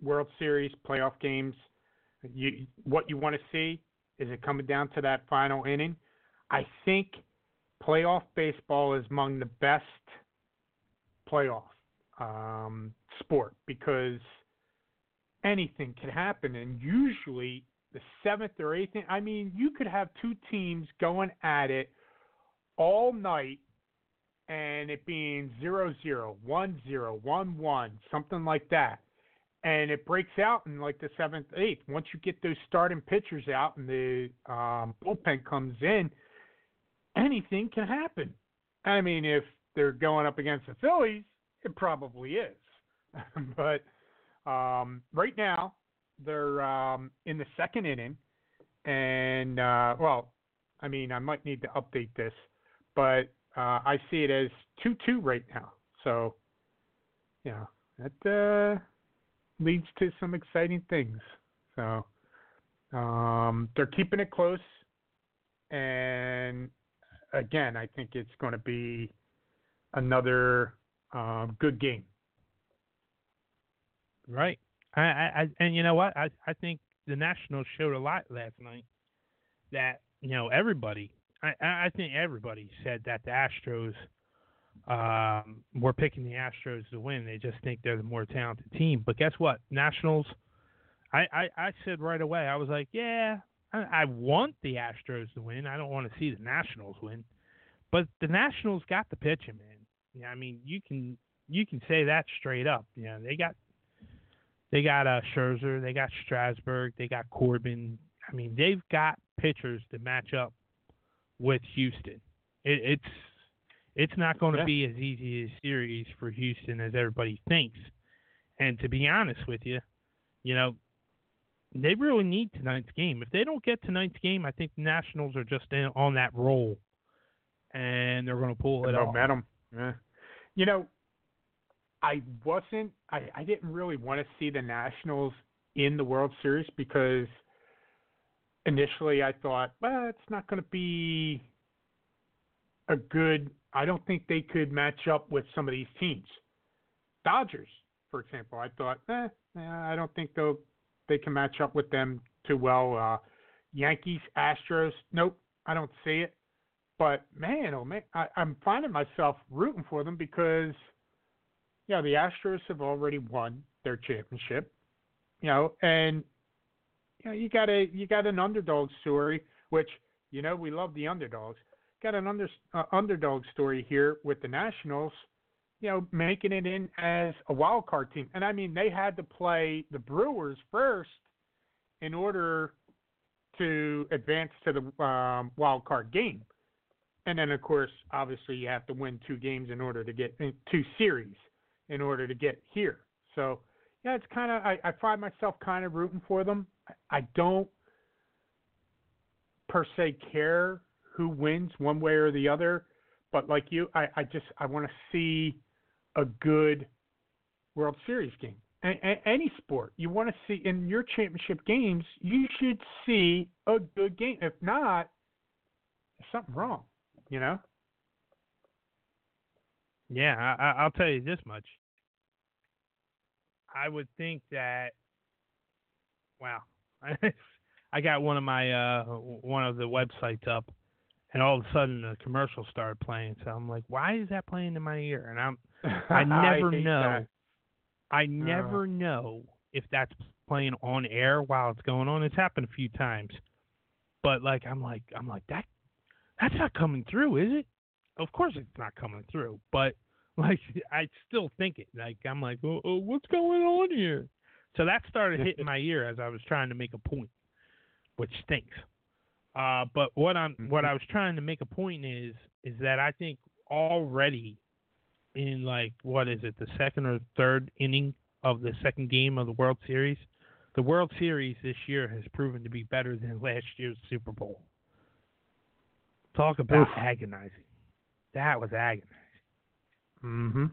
World Series playoff games, you what you want to see is it coming down to that final inning. I think playoff baseball is among the best playoff um, sport because anything can happen, and usually the seventh or eighth. I mean, you could have two teams going at it all night and it being zero zero, one zero, one one, something like that. And it breaks out in like the seventh, eighth. Once you get those starting pitchers out and the um, bullpen comes in, anything can happen. I mean, if they're going up against the Phillies, it probably is. but um, right now, they're um, in the second inning, and uh, well, I mean, I might need to update this, but uh, I see it as two-two right now. So, know, that uh, leads to some exciting things. So, Um, they're keeping it close, and again, I think it's going to be another um, good game. Right. I, I, and you know what? I, I think the Nationals showed a lot last night. That you know everybody. I, I think everybody said that the Astros um, were picking the Astros to win. They just think they're the more talented team. But guess what? Nationals. I, I, I said right away. I was like, yeah, I, I want the Astros to win. I don't want to see the Nationals win. But the Nationals got the pitching, man. Yeah, I mean, you can you can say that straight up. You know, they got they got uh, Scherzer, they got Strasburg, they got Corbin. I mean, they've got pitchers to match up with Houston. It, it's it's not going to yeah. be as easy a series for Houston as everybody thinks. And to be honest with you, you know, they really need tonight's game. If they don't get tonight's game, I think the Nationals are just in, on that roll, and they're going to pull the it momentum. off. Yeah. You know, I wasn't. I, I didn't really want to see the Nationals in the World Series because initially I thought, well, it's not going to be a good. I don't think they could match up with some of these teams. Dodgers, for example, I thought, eh, I don't think they'll they can match up with them too well. Uh, Yankees, Astros, nope, I don't see it. But man, oh man, I, I'm finding myself rooting for them because you know, the Astros have already won their championship, you know, and you know, you got a you got an underdog story, which you know we love the underdogs. Got an under uh, underdog story here with the Nationals, you know, making it in as a wild card team, and I mean they had to play the Brewers first in order to advance to the um, wild card game, and then of course, obviously, you have to win two games in order to get two series in order to get here. So yeah, it's kind of I, I find myself kind of rooting for them. I, I don't per se care who wins one way or the other, but like you, I, I just I want to see a good World Series game. A, any sport you want to see in your championship games, you should see a good game. If not, there's something wrong, you know. Yeah, I, I'll tell you this much. I would think that. Wow, I got one of my uh one of the websites up, and all of a sudden the commercial started playing. So I'm like, why is that playing in my ear? And I'm I never I know. That. I never uh. know if that's playing on air while it's going on. It's happened a few times, but like I'm like I'm like that that's not coming through, is it? Of course it's not coming through, but like I still think it. Like I'm like, oh, oh, what's going on here? So that started hitting my ear as I was trying to make a point, which stinks. Uh, but what I'm mm-hmm. what I was trying to make a point is is that I think already in like what is it the second or third inning of the second game of the World Series, the World Series this year has proven to be better than last year's Super Bowl. Talk about Oof. agonizing. That was agonizing. Mm-hmm.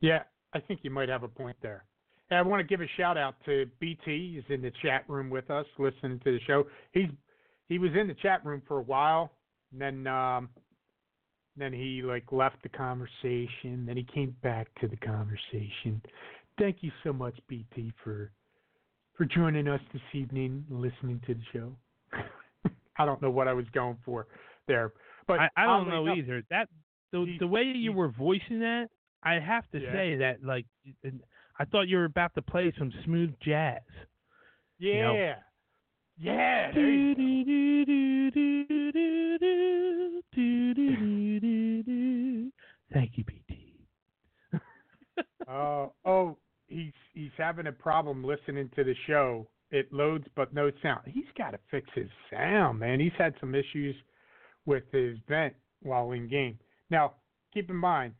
Yeah, I think you might have a point there. And I want to give a shout out to BT. He's in the chat room with us, listening to the show. He's he was in the chat room for a while, and then um, then he like left the conversation. Then he came back to the conversation. Thank you so much, BT, for for joining us this evening, listening to the show. I don't know what I was going for there, but I, I don't know either. That the the way you were voicing that, I have to yeah. say that like I thought you were about to play some smooth jazz. Yeah. You know? Yeah. Thank you, BT. uh, oh, he's he's having a problem listening to the show. It loads but no sound. He's got to fix his sound, man. He's had some issues with his vent while in game. Now, keep in mind,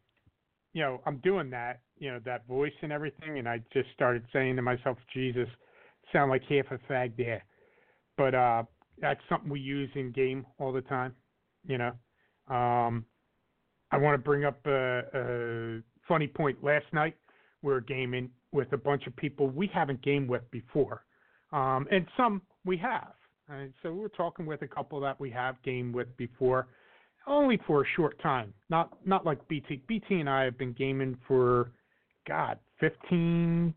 you know, I'm doing that, you know, that voice and everything, and I just started saying to myself, Jesus, sound like half a fag there. But uh, that's something we use in game all the time, you know. Um, I want to bring up a, a funny point. Last night, we were gaming with a bunch of people we haven't gamed with before. um, and some we have. And so we're talking with a couple that we have gamed with before, only for a short time. Not not like BT. BT and I have been gaming for, God, 15,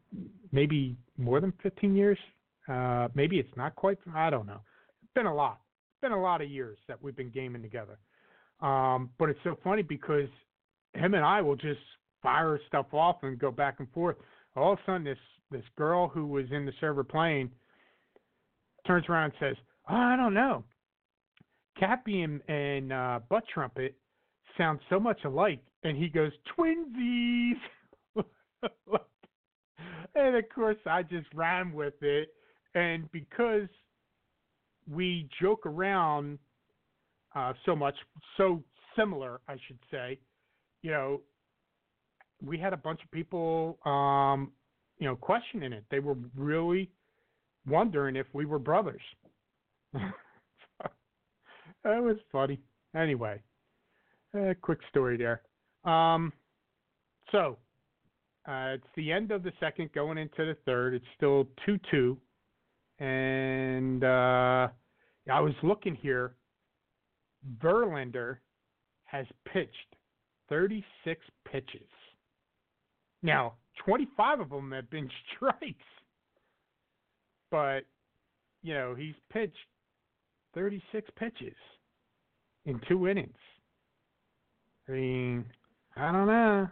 maybe more than 15 years. Uh, maybe it's not quite. I don't know. It's been a lot. It's been a lot of years that we've been gaming together. Um, but it's so funny because him and I will just fire stuff off and go back and forth. All of a sudden, this this girl who was in the server playing turns around and says, oh, "I don't know, Cappy and, and uh, Butt Trumpet sound so much alike," and he goes, "Twinsies." and of course, I just ran with it, and because we joke around uh, so much, so similar, I should say. You know, we had a bunch of people, um, you know, questioning it. They were really wondering if we were brothers. that was funny. Anyway, a quick story there. Um, so uh, it's the end of the second, going into the third. It's still two-two, and uh, I was looking here. Verlander has pitched 36 pitches. Now, 25 of them have been strikes. But, you know, he's pitched 36 pitches in two innings. I mean, I don't know.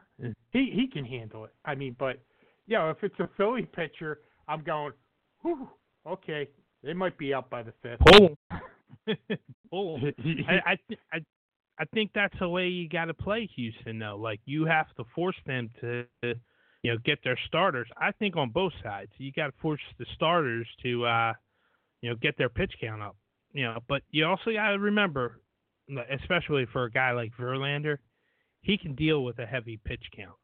He he can handle it. I mean, but you know, if it's a Philly pitcher, I'm going, whew, okay, they might be out by the fifth. Pull. them. Pull. I I, th- I I think that's the way you got to play Houston though. Like you have to force them to, you know, get their starters. I think on both sides, you got to force the starters to, uh, you know, get their pitch count up. You know, but you also got to remember, especially for a guy like Verlander, he can deal with a heavy pitch count.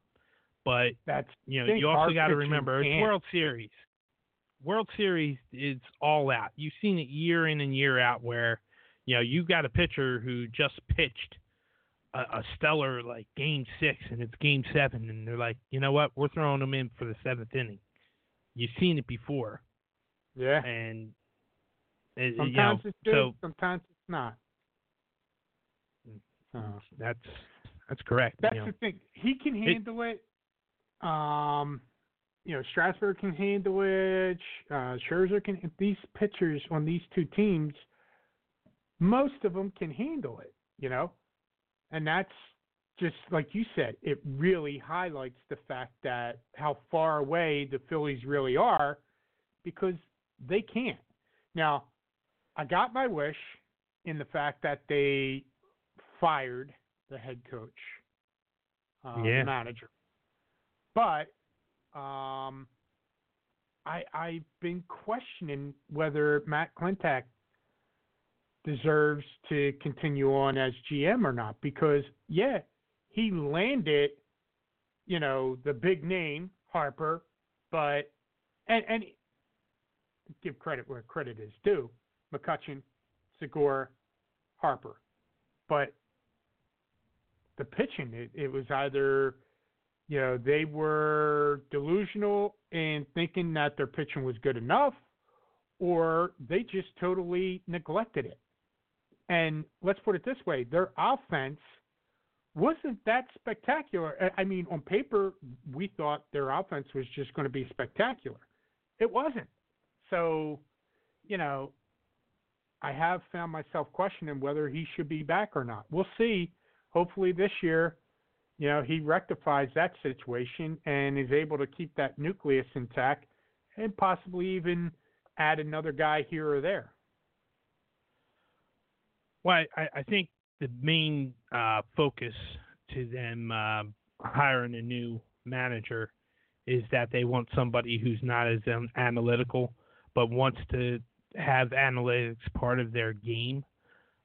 But that's you know, you also got to remember it's World Series. World Series is all out. You've seen it year in and year out where, you know, you've got a pitcher who just pitched a, a, stellar like game six and it's game seven and they're like, you know what, we're throwing them in for the seventh inning. You've seen it before. Yeah. And it, sometimes you know, it's good, so, sometimes it's not. Uh, that's that's correct. That's you know. the thing. He can handle it. it. Um, you know, Strasburg can handle it. Uh, Scherzer can. These pitchers on these two teams, most of them can handle it. You know, and that's just like you said. It really highlights the fact that how far away the Phillies really are, because they can't. Now, I got my wish in the fact that they fired the head coach, uh, yeah. the manager, but um, I I've been questioning whether Matt Klentak deserves to continue on as GM or not because yeah, he landed, you know, the big name Harper, but and and give credit where credit is due, McCutchen, Segura, Harper, but the pitching it, it was either you know, they were delusional in thinking that their pitching was good enough, or they just totally neglected it. And let's put it this way their offense wasn't that spectacular. I mean, on paper, we thought their offense was just going to be spectacular. It wasn't. So, you know, I have found myself questioning whether he should be back or not. We'll see. Hopefully, this year you know, he rectifies that situation and is able to keep that nucleus intact and possibly even add another guy here or there. Well, I, I think the main uh, focus to them uh, hiring a new manager is that they want somebody who's not as analytical, but wants to have analytics part of their game,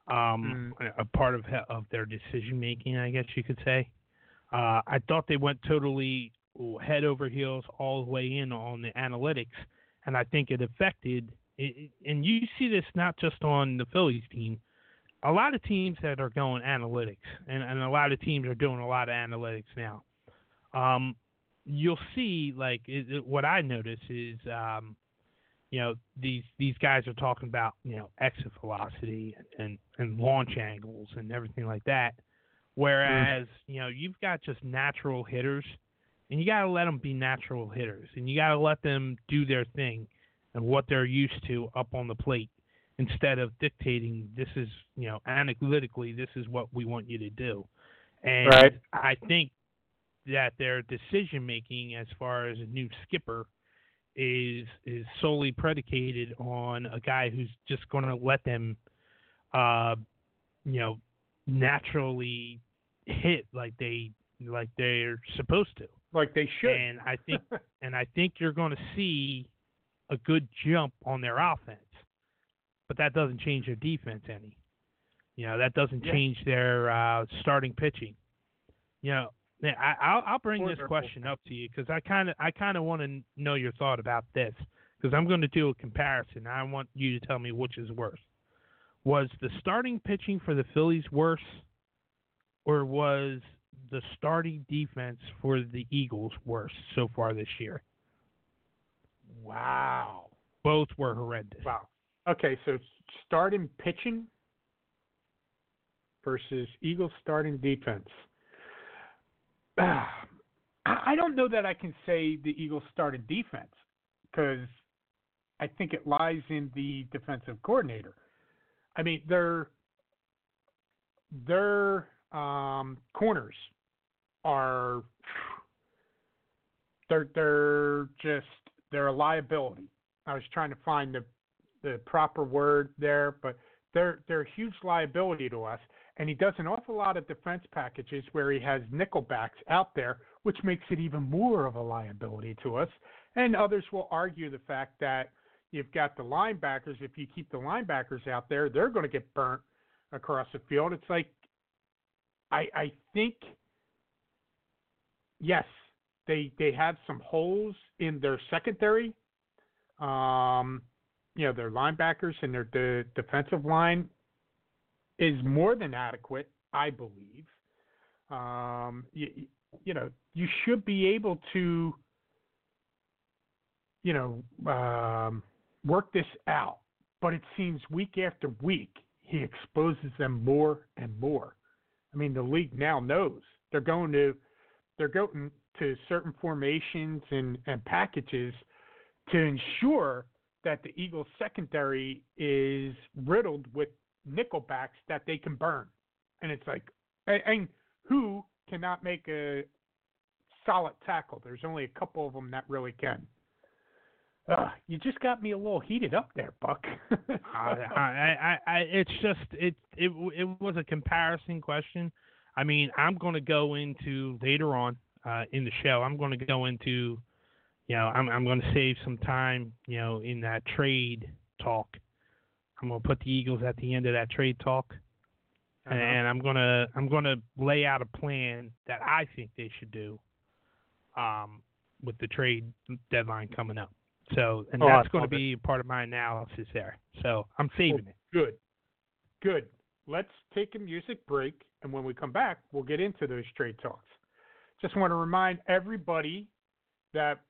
um, mm. a part of of their decision making, I guess you could say. Uh, I thought they went totally head over heels all the way in on the analytics, and I think it affected. It, and you see this not just on the Phillies team. A lot of teams that are going analytics, and, and a lot of teams are doing a lot of analytics now. Um, you'll see, like, it, it, what I notice is um, you know these these guys are talking about you know exit velocity and and launch angles and everything like that whereas mm. you know you've got just natural hitters and you got to let them be natural hitters and you got to let them do their thing and what they're used to up on the plate instead of dictating this is you know analytically this is what we want you to do and right. i think that their decision making as far as a new skipper is is solely predicated on a guy who's just going to let them, uh, you know, naturally hit like they like they're supposed to. Like they should. And I think and I think you're going to see a good jump on their offense, but that doesn't change their defense any. You know, that doesn't yeah. change their uh, starting pitching. You know, I, will I'll bring this question up to you because I kind of I kind of want to know your thought about this because I'm going to do a comparison. I want you to tell me which is worse. Was the starting pitching for the Phillies worse, or was the starting defense for the Eagles worse so far this year? Wow. Both were horrendous. Wow. Okay, so starting pitching versus Eagles starting defense. I don't know that I can say the Eagles started defense because I think it lies in the defensive coordinator. I mean, their their um, corners are they're they're just they're a liability. I was trying to find the the proper word there, but they're they're a huge liability to us and he does an awful lot of defense packages where he has nickelbacks out there, which makes it even more of a liability to us. And others will argue the fact that you've got the linebackers. If you keep the linebackers out there, they're going to get burnt across the field. It's like, I I think, yes, they they have some holes in their secondary. Um, you know, their linebackers and their the defensive line is more than adequate, I believe. Um, you, you know, you should be able to, you know, um, work this out. But it seems week after week he exposes them more and more. I mean, the league now knows they're going to they're going to certain formations and, and packages to ensure that the Eagles secondary is riddled with nickelbacks that they can burn. And it's like, and, and who cannot make a solid tackle? There's only a couple of them that really can. Uh, you just got me a little heated up there, Buck. I, I, I, it's just it, it, it was a comparison question. I mean, I'm going to go into later on uh, in the show. I'm going to go into, you know, I'm, I'm going to save some time, you know, in that trade talk I'm gonna put the Eagles at the end of that trade talk, uh-huh. and I'm gonna I'm gonna lay out a plan that I think they should do, um, with the trade deadline coming up. So, and oh, that's going to be part of my analysis there. So I'm saving it. Good, good. Let's take a music break, and when we come back, we'll get into those trade talks. Just want to remind everybody that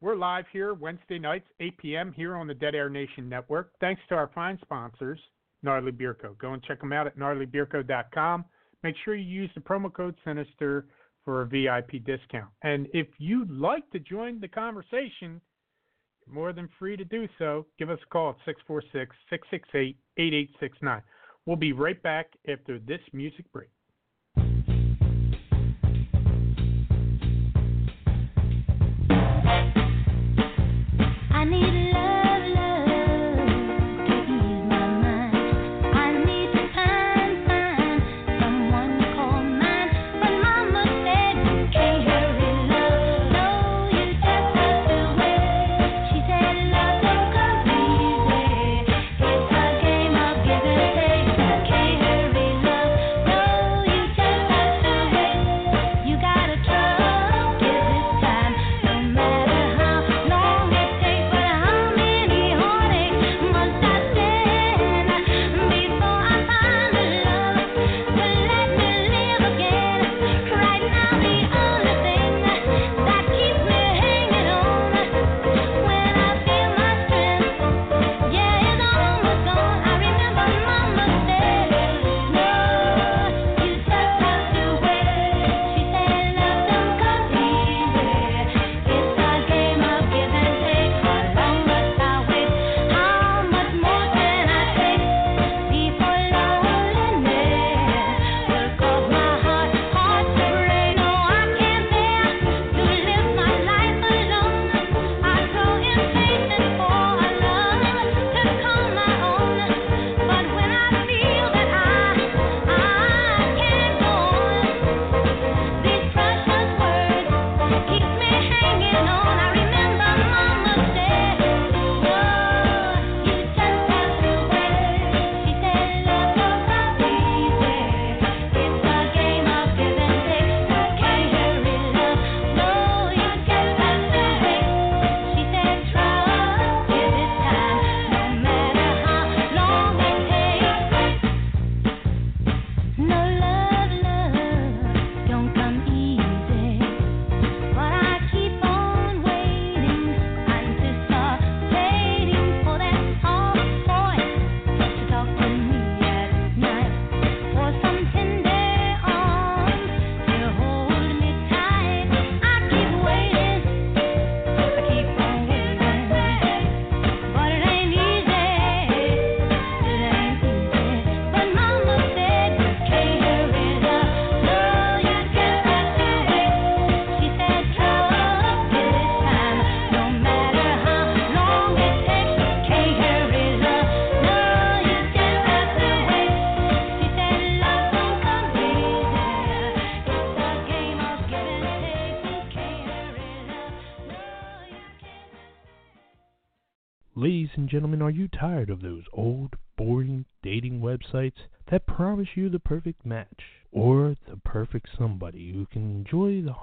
we're live here Wednesday nights, 8 p.m. here on the Dead Air Nation Network. Thanks to our fine sponsors, Gnarly Beard Co. Go and check them out at gnarlybeardco.com. Make sure you use the promo code Sinister for a VIP discount. And if you'd like to join the conversation, more than free to do so. Give us a call at 646 668 8869. We'll be right back after this music break.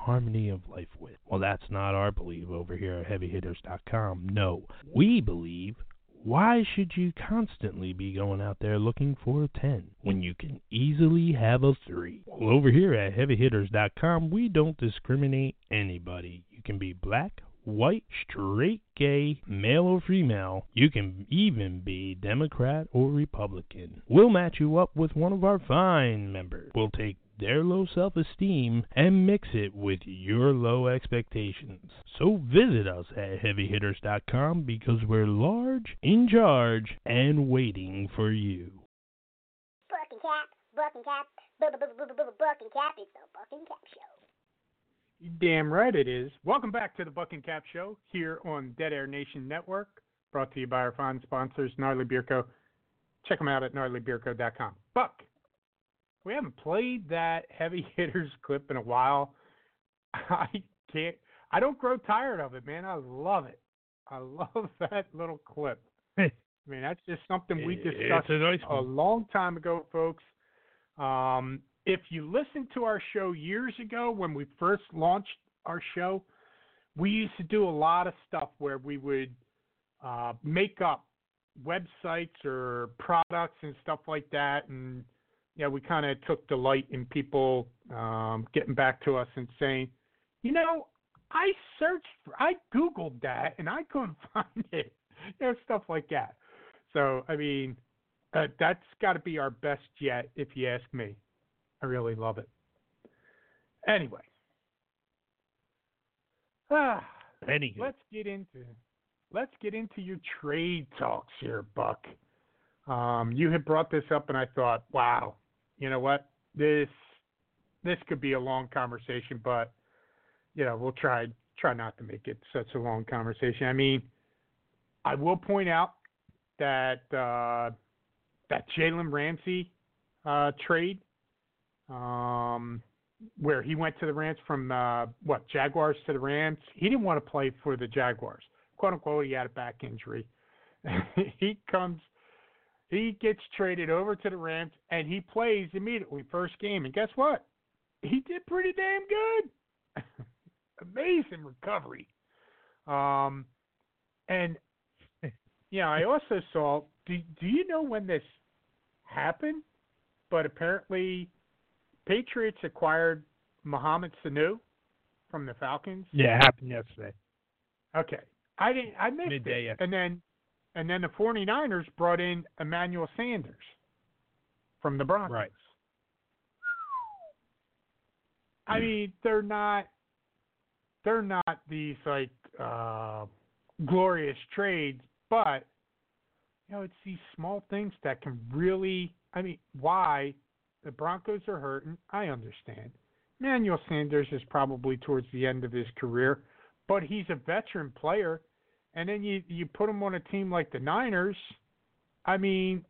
Harmony of life with? Well, that's not our belief over here at HeavyHitters.com. No, we believe why should you constantly be going out there looking for a 10 when you can easily have a 3? Well, over here at HeavyHitters.com, we don't discriminate anybody. You can be black, white, straight, gay, male or female. You can even be Democrat or Republican. We'll match you up with one of our fine members. We'll take their low self esteem and mix it with your low expectations. So visit us at heavyhitters.com because we're large, in charge, and waiting for you. Buck and Cap, Buck and Cap, Buck and Cap, it's the Buck and Cap Show. You damn right it is. Welcome back to the Buck and Cap Show here on Dead Air Nation Network, brought to you by our fine sponsors, Gnarly Beard Co. Check them out at gnarlybeardco.com. Buck, we haven't played that heavy hitters clip in a while. I can't. I don't grow tired of it, man. I love it. I love that little clip. I mean, that's just something we discussed a nice a long time ago, folks. Um, if you listened to our show years ago when we first launched our show, we used to do a lot of stuff where we would uh, make up websites or products and stuff like that, and yeah, we kind of took delight in people um, getting back to us and saying, you know, I searched, for, I googled that and I couldn't find it, you know, stuff like that. So, I mean, uh, that's got to be our best yet, if you ask me. I really love it. Anyway, ah, Anywho, let's get into let's get into your trade talks here, Buck. Um, you had brought this up, and I thought, wow, you know what? This this could be a long conversation, but you know, we'll try try not to make it such a long conversation. I mean, I will point out that uh, that Jalen Ramsey uh, trade, um, where he went to the Rams from uh, what Jaguars to the Rams. He didn't want to play for the Jaguars, quote unquote. He had a back injury. he comes, he gets traded over to the Rams, and he plays immediately first game. And guess what? He did pretty damn good. Amazing recovery. Um, and yeah, I also saw. Do Do you know when this happened? But apparently, Patriots acquired Mohamed Sanu from the Falcons. yeah, it happened yesterday. Okay. I didn't I missed Midday, it. yeah. And then and then the 49ers brought in Emmanuel Sanders from the Broncos. Right. I mean, they're not they're not these like uh glorious trades, but you know, it's these small things that can really I mean, why the Broncos are hurting, I understand. Emmanuel Sanders is probably towards the end of his career, but he's a veteran player. And then you you put them on a team like the Niners. I mean,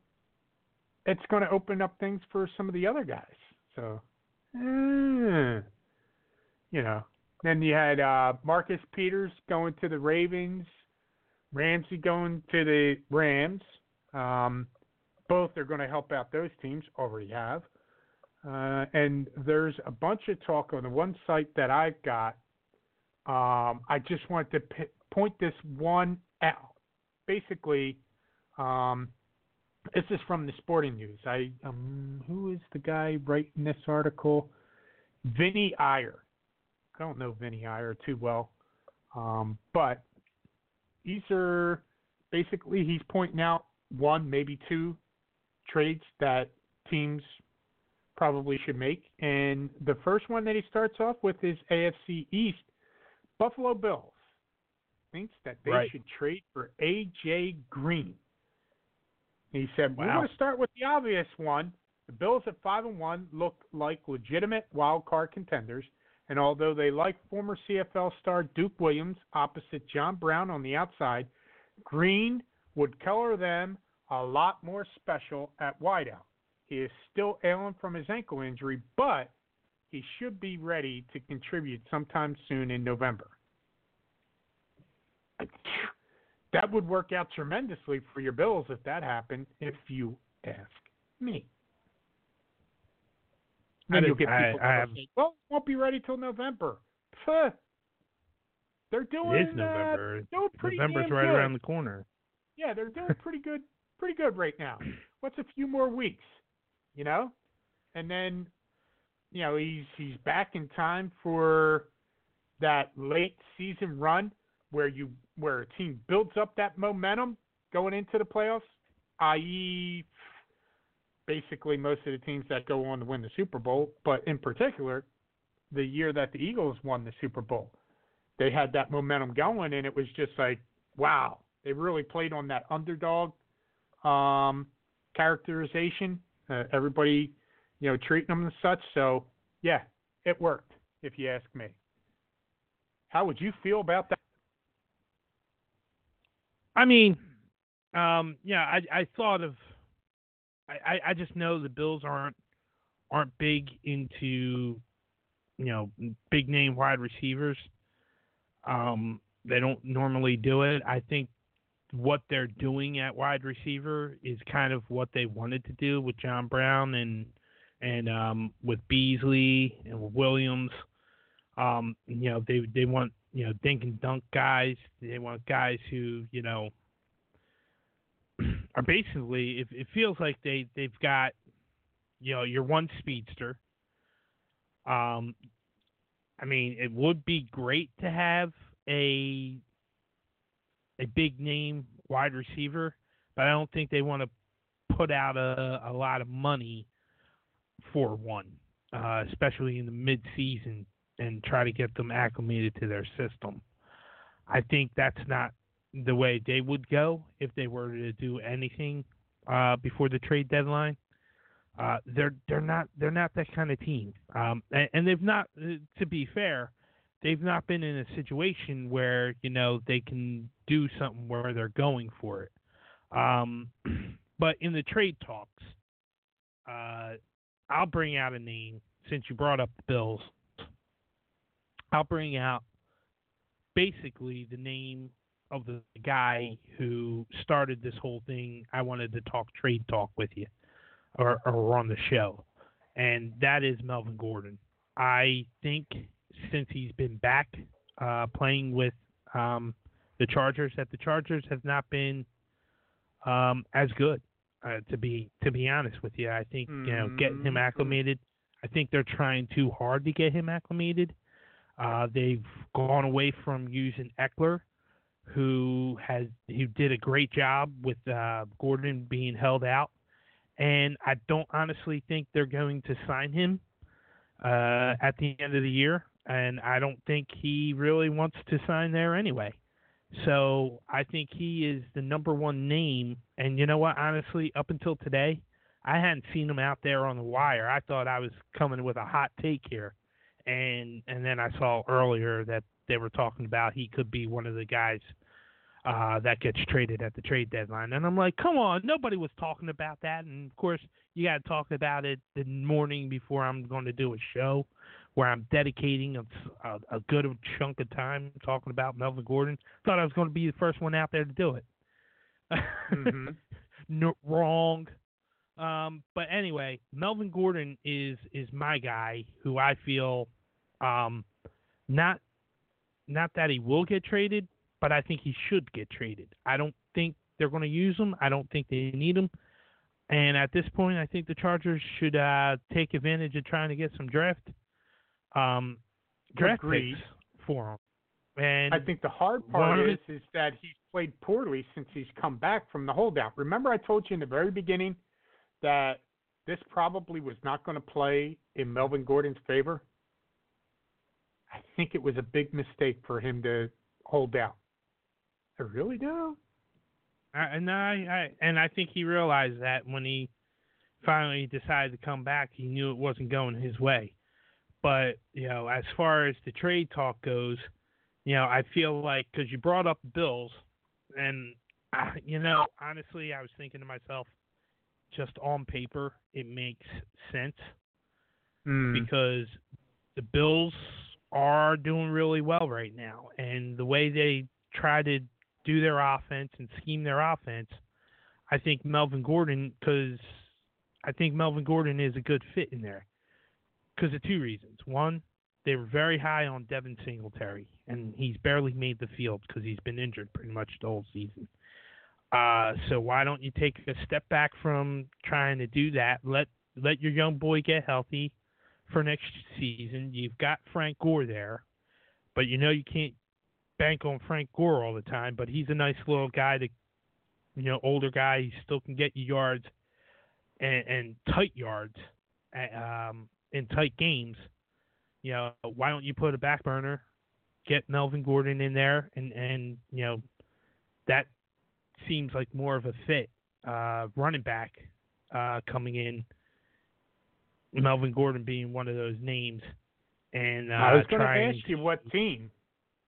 it's going to open up things for some of the other guys. So, eh, you know. Then you had uh, Marcus Peters going to the Ravens, Ramsey going to the Rams. Um, both are going to help out those teams. Already have. Uh, and there's a bunch of talk on the one site that I've got. Um, I just want to p- point this one out. Basically, um, this is from the Sporting News. I um, who is the guy writing this article? Vinnie Iyer. I don't know Vinnie Iyer too well, um, but these are basically he's pointing out one, maybe two trades that teams probably should make. And the first one that he starts off with is AFC East. Buffalo Bills thinks that they Right. should trade for AJ Green. He said, "We're going to start with the obvious one. The Bills at five and one look like legitimate wild card contenders, and although they like former CFL star Duke Williams opposite John Brown on the outside, Green would color them a lot more special at wideout. He is still ailing from his ankle injury, but he should be ready to contribute sometime soon in November. That would work out tremendously for your Bills if that happened, if you ask me. Then you'll get people I have- say, "Well, won't be ready till November." Pfft. They're doing It is uh, November. doing pretty November's right good. around the corner. Yeah, they're doing pretty good, pretty good right now. What's a few more weeks, you know? And then, you know, he's he's back in time for that late season run where you where a team builds up that momentum going into the playoffs, i.e., basically most of the teams that go on to win the Super Bowl, but in particular, the year that the Eagles won the Super Bowl, they had that momentum going, and it was just like, wow, they really played on that underdog um, characterization. Uh, everybody, you know, treating them as such. So, yeah, it worked, if you ask me. How would you feel about that? I mean, um, yeah, I I thought of, I, I just know the Bills aren't aren't big into, you know, big name wide receivers. Um, they don't normally do it. I think what they're doing at wide receiver is kind of what they wanted to do with John Brown and and um, with Beasley and Williams. Um, you know, they they want you know dink and dunk guys. They want guys who you know are basically. It, it feels like they they've got you know your one speedster. Um, I mean, it would be great to have a a big name wide receiver, but I don't think they want to put out a, a lot of money for one, uh, especially in the mid season and try to get them acclimated to their system. I think that's not the way they would go if they were to do anything uh, before the trade deadline. Uh, they're they're not they're not that kind of team, um, and, and they've not. To be fair, they've not been in a situation where you know they can do something where they're going for it. Um, but in the trade talks, uh, I'll bring out a name since you brought up the Bills. I'll bring out basically the name of the guy who started this whole thing. I wanted to talk trade talk with you, or, or on the show, and that is Melvin Gordon. I think since he's been back uh, playing with um, the Chargers, that the Chargers have not been um, as good. Uh, to be to be honest with you, I think you know getting him Mhm. acclimated. I think they're trying too hard to get him acclimated. Uh, they've gone away from using Ekeler, who has who did a great job with uh, Gordon being held out, and I don't honestly think they're going to sign him uh, at the end of the year, and I don't think he really wants to sign there anyway. So I think he is the number one name, and you know what? Honestly, up until today, I hadn't seen him out there on the wire. I thought I was coming with a hot take here, and and then I saw earlier that they were talking about he could be one of the guys uh, that gets traded at the trade deadline. And I'm like, come on, nobody was talking about that. And of course, you got to talk about it the morning before I'm going to do a show where I'm dedicating a, a, a good chunk of time talking about Melvin Gordon. Thought I was going to be the first one out there to do it. Mhm. no, wrong. Um, but anyway, Melvin Gordon is is my guy who I feel um, not not that he will get traded, but I think he should get traded. I don't think they're going to use him. I don't think they need him. And at this point, I think the Chargers should uh, take advantage of trying to get some draft um, draft Agreed. picks for him. And I think the hard part is is that he's played poorly since he's come back from the holdout. Remember, I told you in the very beginning that this probably was not going to play in Melvin Gordon's favor. I think it was a big mistake for him to hold out. I really do. I, and I, I and I think he realized that when he finally decided to come back, he knew it wasn't going his way. But you know, as far as the trade talk goes, you know, I feel like because you brought up the Bills, and uh, you know, honestly, I was thinking to myself, just on paper, it makes sense Mm. because the Bills are doing really well right now, and the way they try to do their offense and scheme their offense, I think Melvin Gordon, because I think Melvin Gordon is a good fit in there because of two reasons. One, they were very high on Devin Singletary, and he's barely made the field because he's been injured pretty much the whole season. Uh, so why don't you take a step back from trying to do that? Let let your young boy get healthy for next season. You've got Frank Gore there, but you know you can't bank on Frank Gore all the time. But he's a nice little guy to, you know, older guy. He still can get you yards and, and tight yards um, in tight games. You know, why don't you put a back burner, get Melvin Gordon in there, and and you know, that seems like more of a fit uh, running back uh, coming in. Melvin Gordon being one of those names, and uh, I was going to ask you what team,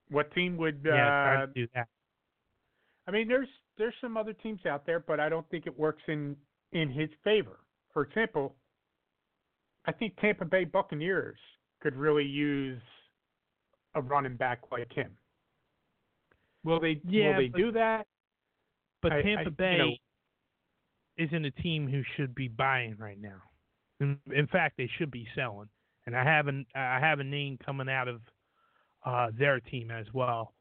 what team would. yeah, uh, do that. I mean, there's there's some other teams out there, but I don't think it works in in his favor. For example, I think Tampa Bay Buccaneers could really use a running back like him. Will they? Yeah, will they but- do that? But I- Tampa I- you Bay know- isn't a team who should be buying right now. In, in fact, they should be selling. And I have an I have a name coming out of uh, their team as well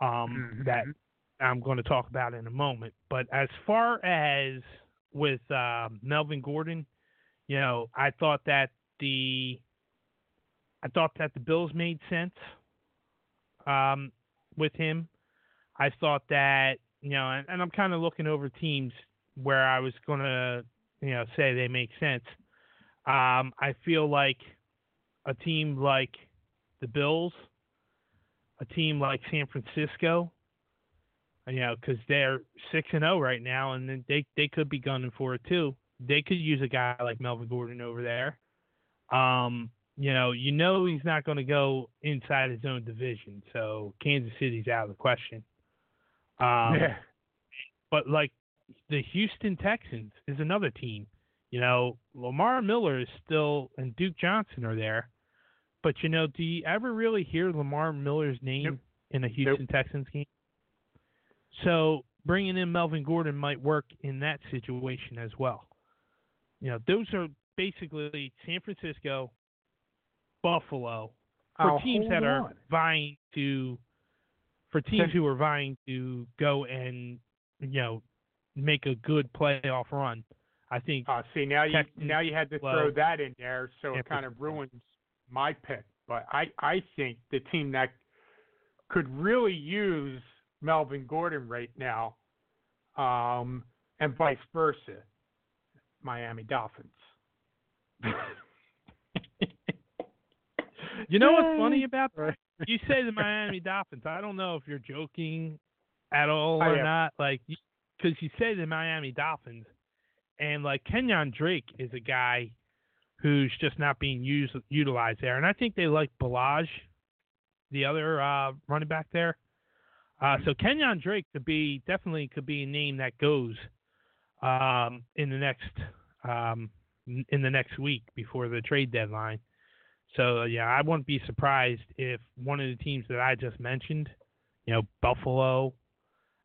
um, that Mhm. I'm going to talk about in a moment. But as far as with uh, Melvin Gordon, you know, I thought that the I thought that the Bills made sense um, with him. I thought that you know, and, and I'm kind of looking over teams where I was going to you know say they make sense. Um, I feel like a team like the Bills, a team like San Francisco, you know, because they're six and zero right now, and they they could be gunning for it too. They could use a guy like Melvin Gordon over there. Um, you know, you know he's not going to go inside his own division, so Kansas City's out of the question. Um, yeah. but like the Houston Texans is another team. You know, Lamar Miller is still and Duke Johnson are there. But you know, do you ever really hear Lamar Miller's name Nope. in a Houston Texans game? So bringing in Melvin Gordon might work in that situation as well. You know, those are basically San Francisco, Buffalo, for Oh, teams that are vying to for teams who are vying to go and you know make a good playoff run. I think Uh, see now you now you had to well, throw that in there, so it kind of ruins my pick. But I I think the team that could really use Melvin Gordon right now, um, and vice versa, Miami Dolphins. you know what's funny about that? You say the Miami Dolphins. I don't know if you're joking at all or not. Like, because you say the Miami Dolphins, and like Kenyan Drake is a guy who's just not being used utilized there, and I think they like Ballage, the other uh, running back there. Uh, so Kenyan Drake could be definitely could be a name that goes um, in the next um, in the next week before the trade deadline. So yeah, I wouldn't be surprised if one of the teams that I just mentioned, you know, Buffalo.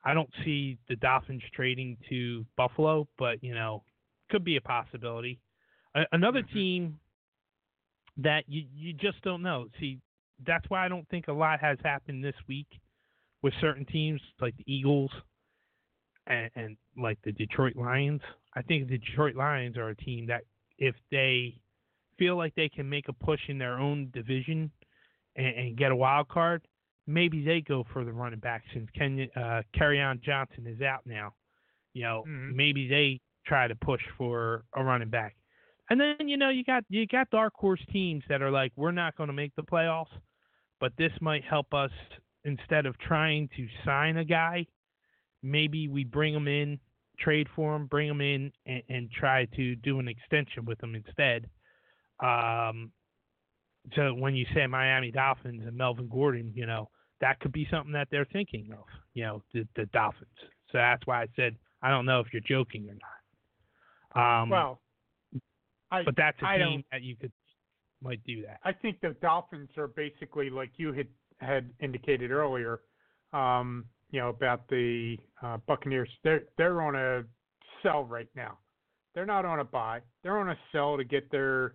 I don't see the Dolphins trading to Buffalo, but you know, could be a possibility. A- another Mhm. team that you you just don't know. See, that's why I don't think a lot has happened this week with certain teams like the Eagles and, and like the Detroit Lions. I think the Detroit Lions are a team that if they feel like they can make a push in their own division and, and get a wild card, maybe they go for the running back since Ken, uh, on Johnson is out now. You know, Mhm. maybe they try to push for a running back. And then you know you got you got dark horse teams that are like we're not going to make the playoffs, but this might help us instead of trying to sign a guy, maybe we bring him in, trade for him, bring him in, and, and try to do an extension with him instead. Um, so when you say Miami Dolphins and Melvin Gordon, you know that could be something that they're thinking of. You know the the Dolphins. So that's why I said I don't know if you're joking or not. Um, well, I but that's a I team that you could might do that. I think the Dolphins are basically like you had had indicated earlier. Um, you know, about the uh, Buccaneers. They're they're on a sell right now. They're not on a buy. They're on a sell to get their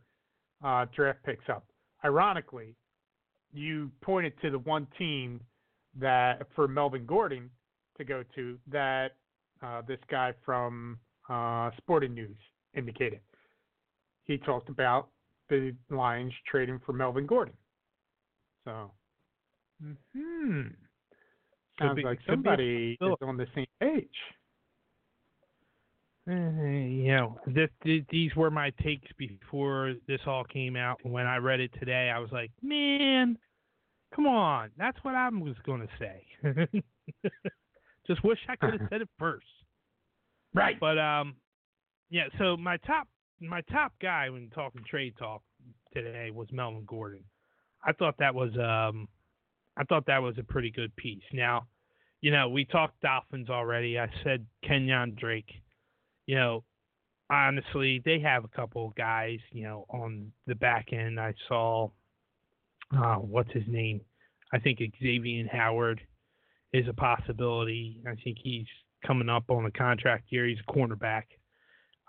uh, draft picks up. Ironically, you pointed to the one team that for Melvin Gordon to go to that uh, this guy from uh, Sporting News indicated. He talked about the Lions trading for Melvin Gordon. So, hmm, sounds be- like could be a somebody is on the same page. You know, this, th- these were my takes before this all came out. When I read it today, I was like, man, come on, that's what I was going to say. Just wish I could have said it first. Right. But um, yeah. So my top my top guy when talking trade talk today was Melvin Gordon. I thought that was um, I thought that was a pretty good piece. Now, you know, we talked Dolphins already. I said Kenyan Drake. You know, honestly, they have a couple of guys. You know, on the back end, I saw uh, what's his name? I think Xavier Howard is a possibility. I think he's coming up on a contract year. He's a cornerback.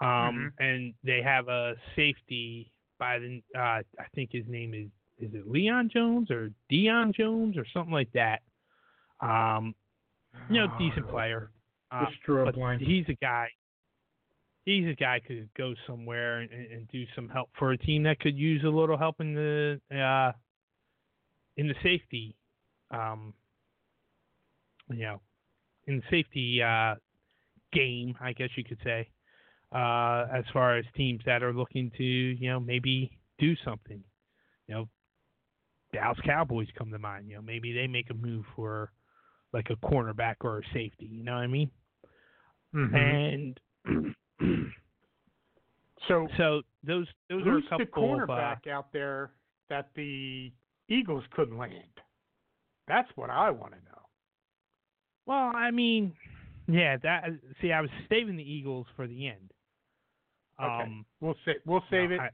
Um, and they have a safety by the uh, I think his name is is it Leon Jones or Dion Jones or something like that. Um, you know, decent player. Uh, Just drew a but he's a guy. He's a guy could go somewhere and, and do some help for a team that could use a little help in the uh, in the safety, um, you know, in the safety uh, game, I guess you could say, uh, as far as teams that are looking to, you know, maybe do something. You know, Dallas Cowboys come to mind. You know, maybe they make a move for like a cornerback or a safety. You know what I mean? Mhm. And so, so those those are a the couple of uh, cornerback out there that the Eagles couldn't land? That's what I want to know. Well, I mean, yeah. That see, I was saving the Eagles for the end. Okay. Um, We'll sa- we'll save no, it. I,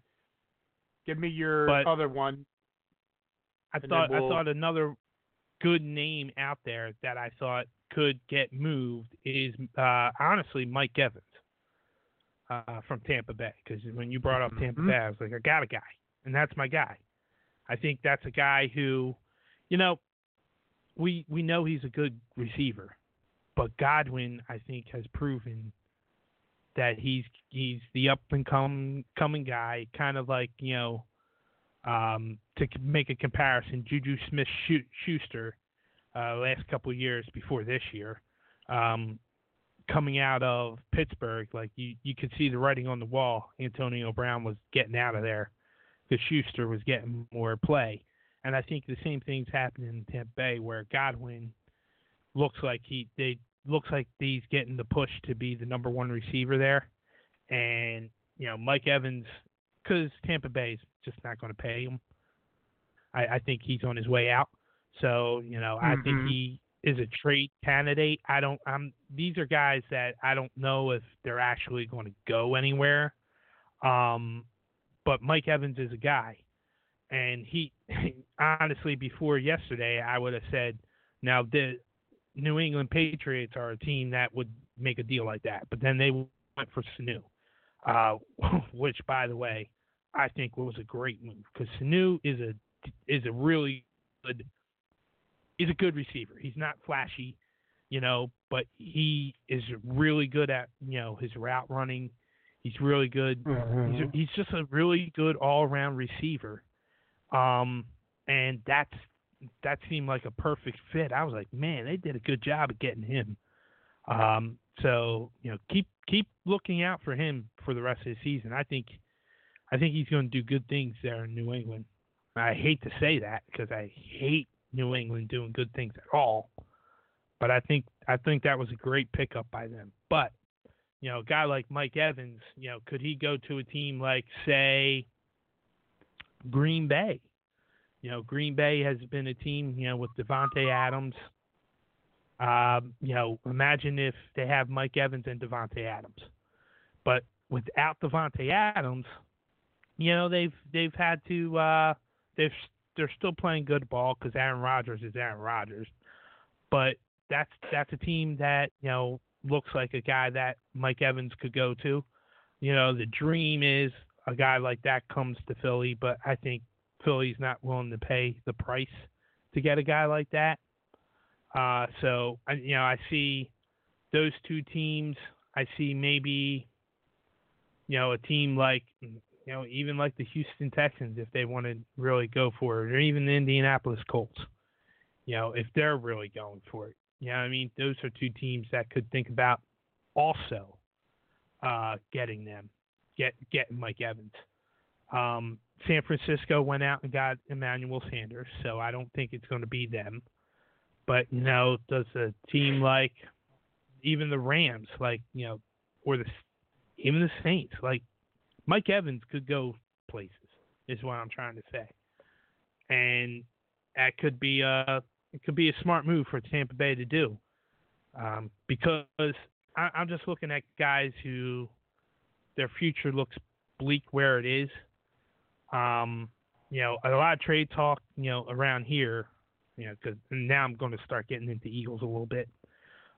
Give me your but- other one. I thought we'll- I thought another good name out there that I thought could get moved is uh, honestly Mike Evans uh, from Tampa Bay. Because when you brought up Tampa Mhm. Bay, I was like, I got a guy, and that's my guy. I think that's a guy who, you know, we we know he's a good receiver, but Godwin I think has proven that he's he's the up and come coming guy, kind of like you know um, to make a comparison, Juju Smith Schuster, uh, last couple of years before this year, um, coming out of Pittsburgh, like you, you could see the writing on the wall. Antonio Brown was getting out of there because Schuster was getting more play. And I think the same thing's happening in Tampa Bay where Godwin looks like he they looks like he's getting the push to be the number one receiver there. And, you know, Mike Evans because Tampa Bay is just not going to pay him. I, I think he's on his way out. So you know, I think Mhm. he is a trade candidate. I don't. I'm. These are guys that I don't know if they're actually going to go anywhere. Um, but Mike Evans is a guy, and he honestly before yesterday I would have said, now the New England Patriots are a team that would make a deal like that, but then they went for Sanu, uh, which by the way I think was a great move because Sanu is a is a really good is a good receiver. He's not flashy, you know, but he is really good at you know his route running. He's really good. He's he's just a really good all around receiver. Um, and that's that seemed like a perfect fit. I was like, man, they did a good job of getting him. Um, so you know, keep keep looking out for him for the rest of the season. I think I think he's going to do good things there in New England. I hate to say that because I hate New England doing good things at all, but I think I think that was a great pickup by them. But you know, a guy like Mike Evans, you know, could he go to a team like say Green Bay? You know, Green Bay has been a team, you know, with Davante Adams. Um, you know, imagine if they have Mike Evans and Davante Adams, but without Davante Adams, you know they've they've had to uh, they've they're still playing good ball because Aaron Rodgers is Aaron Rodgers, but that's that's a team that you know looks like a guy that Mike Evans could go to. You know, the dream is a guy like that comes to Philly, but I think Philly's not willing to pay the price to get a guy like that. Uh, so you know, I see those two teams. I see maybe, you know, a team like, you know, even like the Houston Texans if they want to really go for it, or even the Indianapolis Colts. You know, if they're really going for it. You know, I mean, those are two teams that could think about also uh, getting them, get getting Mike Evans. Um, San Francisco went out and got Emmanuel Sanders, so I don't think it's going to be them. But you know, does a team like even the Rams, like you know, or the even the Saints, like Mike Evans could go places, is what I'm trying to say, and that could be a it could be a smart move for Tampa Bay to do, um, because I, I'm just looking at guys who their future looks bleak where it is. Um, you know, a lot of trade talk, you know, around here, you know, because now I'm going to start getting into Eagles a little bit,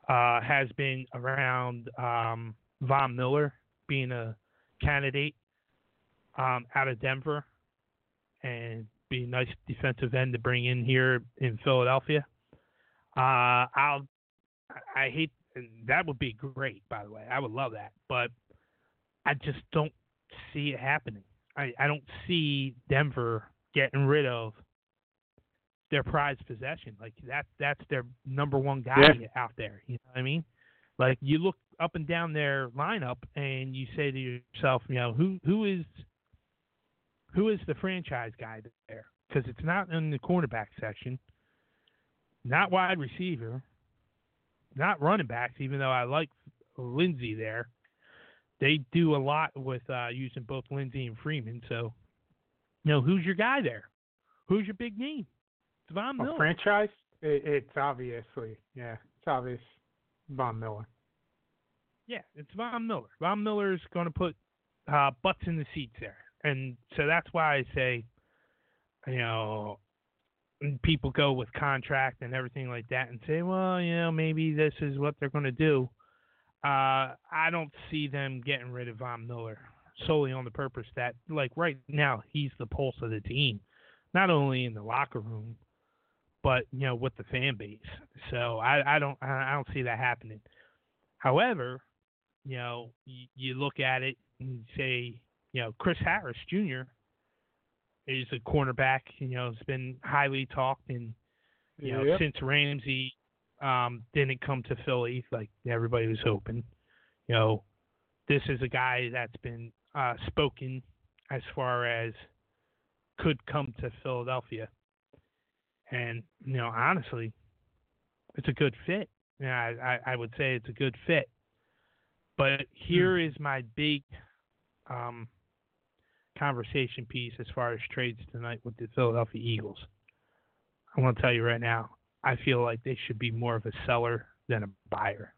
uh, has been around um, Von Miller being a candidate um, out of Denver and be a nice defensive end to bring in here in Philadelphia. Uh, I'll, I hate that would be great, by the way. I would love that, but I just don't see it happening. I, I don't see Denver getting rid of their prized possession. Like that that's their number one guy Yeah. out there. You know what I mean? Like you look up and down their lineup and you say to yourself, you know, who who is who is the franchise guy there? Because it's not in the cornerback section, not wide receiver, not running backs. Even though I like Lindsay there, they do a lot with uh, using both Lindsay and Freeman. So, you know, who's your guy there? Who's your big name? It's Von A franchise? It, it's obviously, yeah, it's obvious. Von Miller. Yeah, it's Von Miller. Von Miller is going to put uh, butts in the seats there, and so that's why I say, you know, people go with contract and everything like that, and say, well, you know, maybe this is what they're going to do. Uh, I don't see them getting rid of Von Miller solely on the purpose that, like right now, he's the pulse of the team, not only in the locker room, but you know, with the fan base. So I, I don't, I don't see that happening. However, you know, you, you look at it and say, you know, Chris Harris Jr. is a cornerback. You know, has been highly talked, and you know, Yep. since Ramsey um, didn't come to Philly like everybody was hoping, you know, this is a guy that's been uh, spoken as far as could come to Philadelphia, and you know, honestly, it's a good fit. Yeah, I, I, I would say it's a good fit. But here is my big um, conversation piece as far as trades tonight with the Philadelphia Eagles. I want to tell you right now, I feel like they should be more of a seller than a buyer.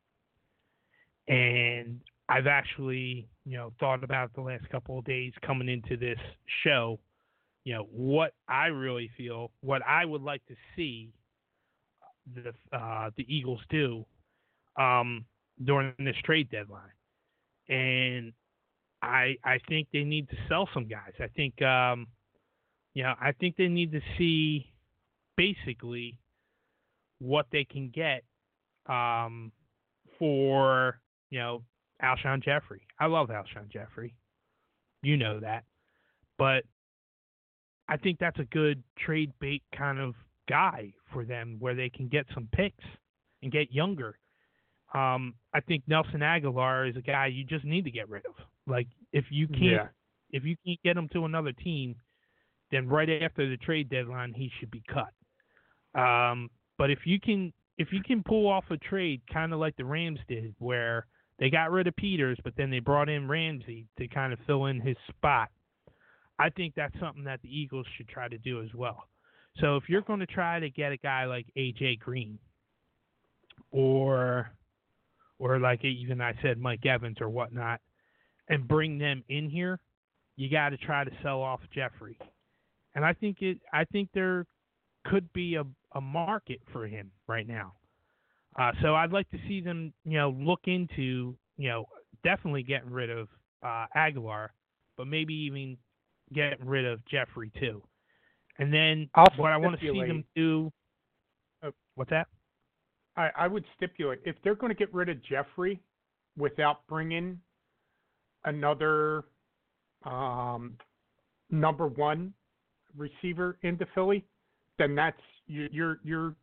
And I've actually, you know, thought about the last couple of days coming into this show, you know, what I really feel, what I would like to see the uh, the Eagles do um, during this trade deadline, and I I think they need to sell some guys. I think um, you know I think they need to see basically what they can get um, for you know Alshon Jeffery. I love Alshon Jeffery, you know that, but I think that's a good trade bait kind of guy for them where they can get some picks and get younger. Um, I think Nelson Agholor is a guy you just need to get rid of. Like if you can't Yeah. if you can't get him to another team, then right after the trade deadline he should be cut. Um, but if you can if you can pull off a trade kind of like the Rams did where they got rid of Peters but then they brought in Ramsey to kind of fill in his spot. I think that's something that the Eagles should try to do as well. So if you're going to try to get a guy like AJ Green or or like even I said Mike Evans or whatnot and bring them in here, you got to try to sell off Jeffery. And I think it I think there could be a a market for him right now. Uh, so I'd like to see them, you know, look into, you know, definitely getting rid of uh, Agholor, but maybe even getting rid of Jeffery too. And then I'll what I want to see them do. Oh. what's that? I, I would stipulate if they're going to get rid of Jeffery without bringing another um, number one receiver into Philly, then that's you, you're you're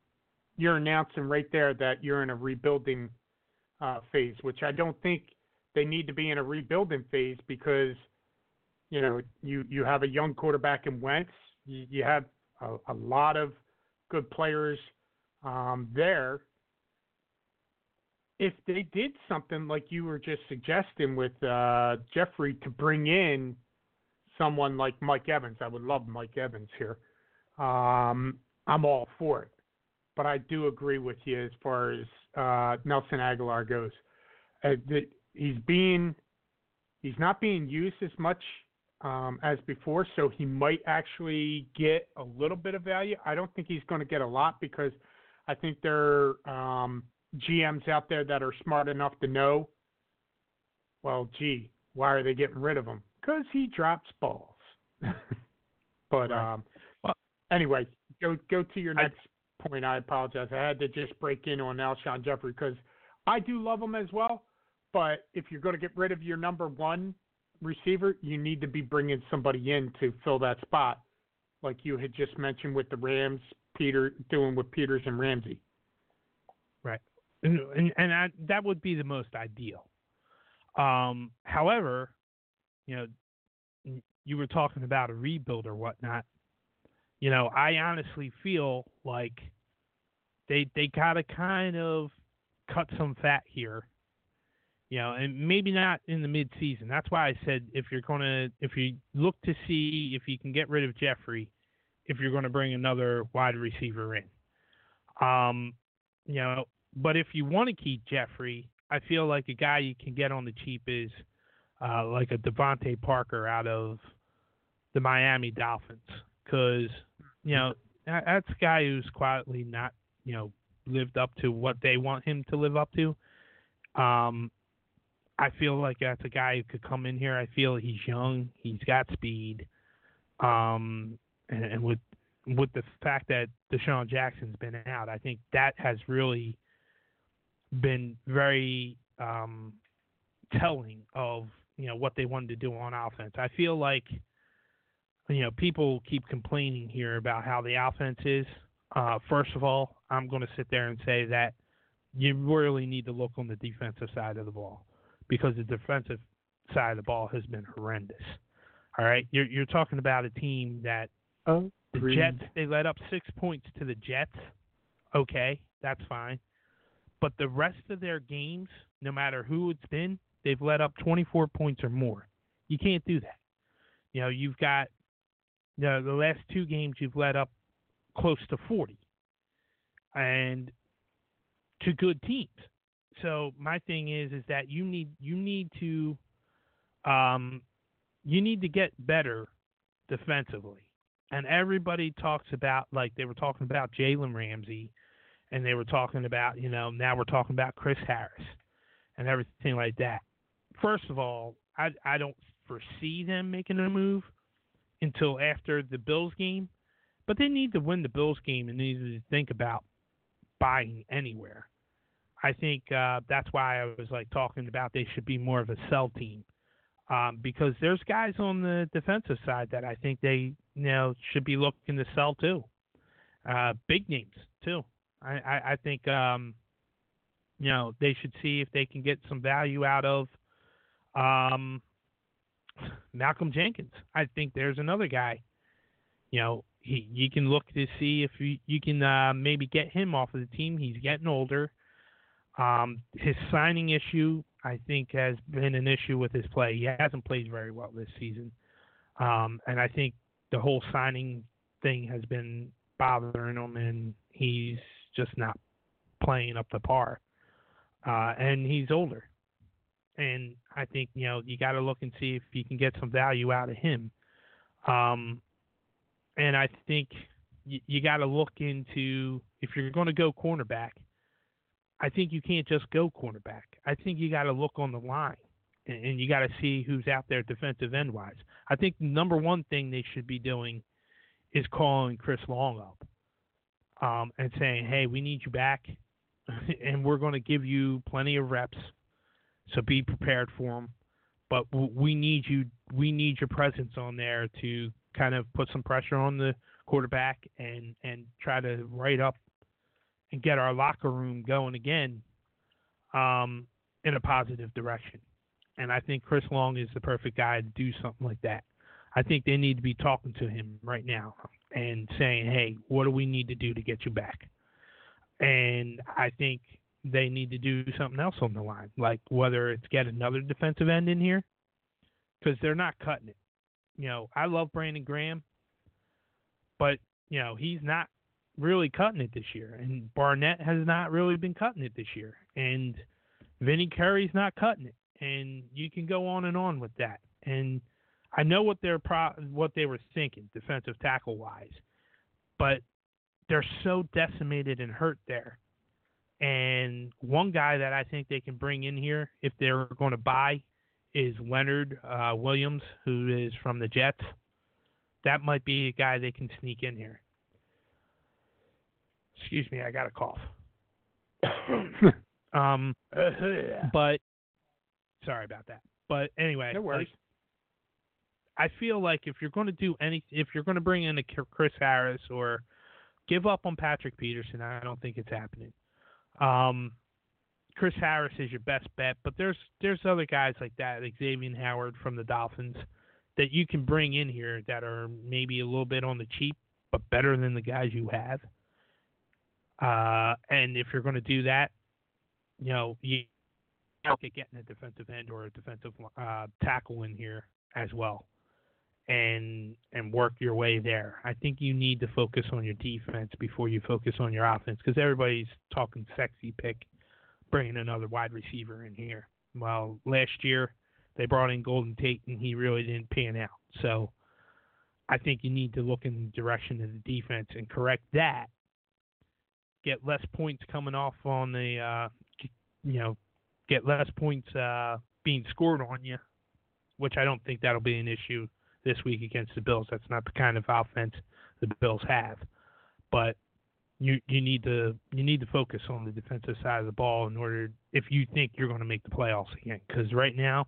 you're announcing right there that you're in a rebuilding uh, phase, which I don't think they need to be in a rebuilding phase because you know you you have a young quarterback in Wentz, you, you have a, a lot of good players um, there. If they did something like you were just suggesting with uh, Jeffery to bring in someone like Mike Evans, I would love Mike Evans here. Um, I'm all for it, but I do agree with you as far as uh, Nelson Agholor goes. Uh, that he's being he's not being used as much um, as before, so he might actually get a little bit of value. I don't think he's going to get a lot because I think there are um, GMs out there that are smart enough to know. Well, gee, why are they getting rid of him? Because he drops balls. but Right. um, Well- anyway, go go to your I- next point. I apologize. I had to just break in on Alshon Jeffery because I do love him as well. But if you're going to get rid of your number one receiver, you need to be bringing somebody in to fill that spot, like you had just mentioned with the Rams, Peter doing with Peters and Ramsey. and and, and I, that would be the most ideal. Um, however, you know, you were talking about a rebuild or whatnot. You know, I honestly feel like they they gotta kind of cut some fat here. You know, and maybe not in the mid season. That's why I said if you're gonna if you look to see if you can get rid of Jeffery, if you're gonna bring another wide receiver in. Um, you know, but if you want to keep Jeffery, I feel like a guy you can get on the cheap is uh, like a DeVante Parker out of the Miami Dolphins, because you know that, that's a guy who's quietly not you know lived up to what they want him to live up to. Um, I feel like that's a guy who could come in here. I feel he's young, he's got speed, um, and, and with with the fact that DeSean Jackson's been out, I think that has really been very um, telling of you know what they wanted to do on offense. I feel like you know people keep complaining here about how the offense is. Uh, first of all, I'm going to sit there and say that you really need to look on the defensive side of the ball because the defensive side of the ball has been horrendous. All right, you're you're talking about a team that Oh, the Jets, they let up six points to the Jets. Okay, that's fine. But the rest of their games, no matter who it's been, they've let up 24 points or more. You can't do that. You know, you've got you know, the last two games you've let up close to 40, and to good teams. So my thing is, is that you need you need to, um, you need to get better defensively and everybody talks about like they were talking about Jalen Ramsey, and they were talking about you know now we're talking about Chris Harris, and everything like that. First of all, I I don't foresee them making a move until after the Bills game, but they need to win the Bills game and they need to think about buying anywhere. I think uh, that's why I was like talking about they should be more of a sell team. Um, because there's guys on the defensive side that I think they you know should be looking to sell too. Uh, big names too. I, I, I think um, you know they should see if they can get some value out of um, Malcolm Jenkins. I think there's another guy. You know, he you can look to see if you, you can uh, maybe get him off of the team. He's getting older. Um, his signing issue, I think, has been an issue with his play. He hasn't played very well this season, um, and I think the whole signing thing has been bothering him, and he's just not playing up to par. Uh, and he's older, and I think you know you got to look and see if you can get some value out of him. Um, and I think you, you got to look into if you're going to go cornerback I think you can't just go cornerback. I think you got to look on the line and, and you got to see who's out there defensive end wise. I think the number one thing they should be doing is calling Chris Long up um, and saying, "Hey, we need you back, and we're going to give you plenty of reps, so be prepared for them. But we need you. We need your presence on there to kind of put some pressure on the quarterback and and try to write up and get our locker room going again um, in a positive direction. And I think Chris Long is the perfect guy to do something like that. I think they need to be talking to him right now and saying, "Hey, what do we need to do to get you back?" And I think they need to do something else on the line, like whether it's get another defensive end in here, because they're not cutting it. You know, I love Brandon Graham, but you know he's not really cutting it this year, and Barnett has not really been cutting it this year, and Vinny Curry's not cutting it, and you can go on and on with that. And I know what they're pro- what they were thinking defensive tackle wise, but they're so decimated and hurt there. And one guy that I think they can bring in here if they're going to buy is Leonard uh, Williams, who is from the Jets. That might be a guy they can sneak in here. Excuse me, I got a cough. um, but sorry about that. But anyway, no worries. Like, I feel like if you're going to do any, if you're going to bring in a Chris Harris or give up on Patrick Peterson, I don't think it's happening. Um, Chris Harris is your best bet, but there's there's other guys like that, like Xavier Howard from the Dolphins, that you can bring in here that are maybe a little bit on the cheap, but better than the guys you have. Uh, and if you're going to do that, you know, you look at getting a defensive end or a defensive uh, tackle in here as well, and and work your way there. I think you need to focus on your defense before you focus on your offense because everybody's talking sexy pick, bringing another wide receiver in here. Well, last year they brought in Golden Tate and he really didn't pan out. So I think you need to look in the direction of the defense and correct that get less points coming off on the, uh, you know, get less points uh, being scored on you, which I don't think that'll be an issue this week against the Bills. That's not the kind of offense the Bills have. But you you need to you need to focus on the defensive side of the ball in order if you think you're going to make the playoffs again. Because right now,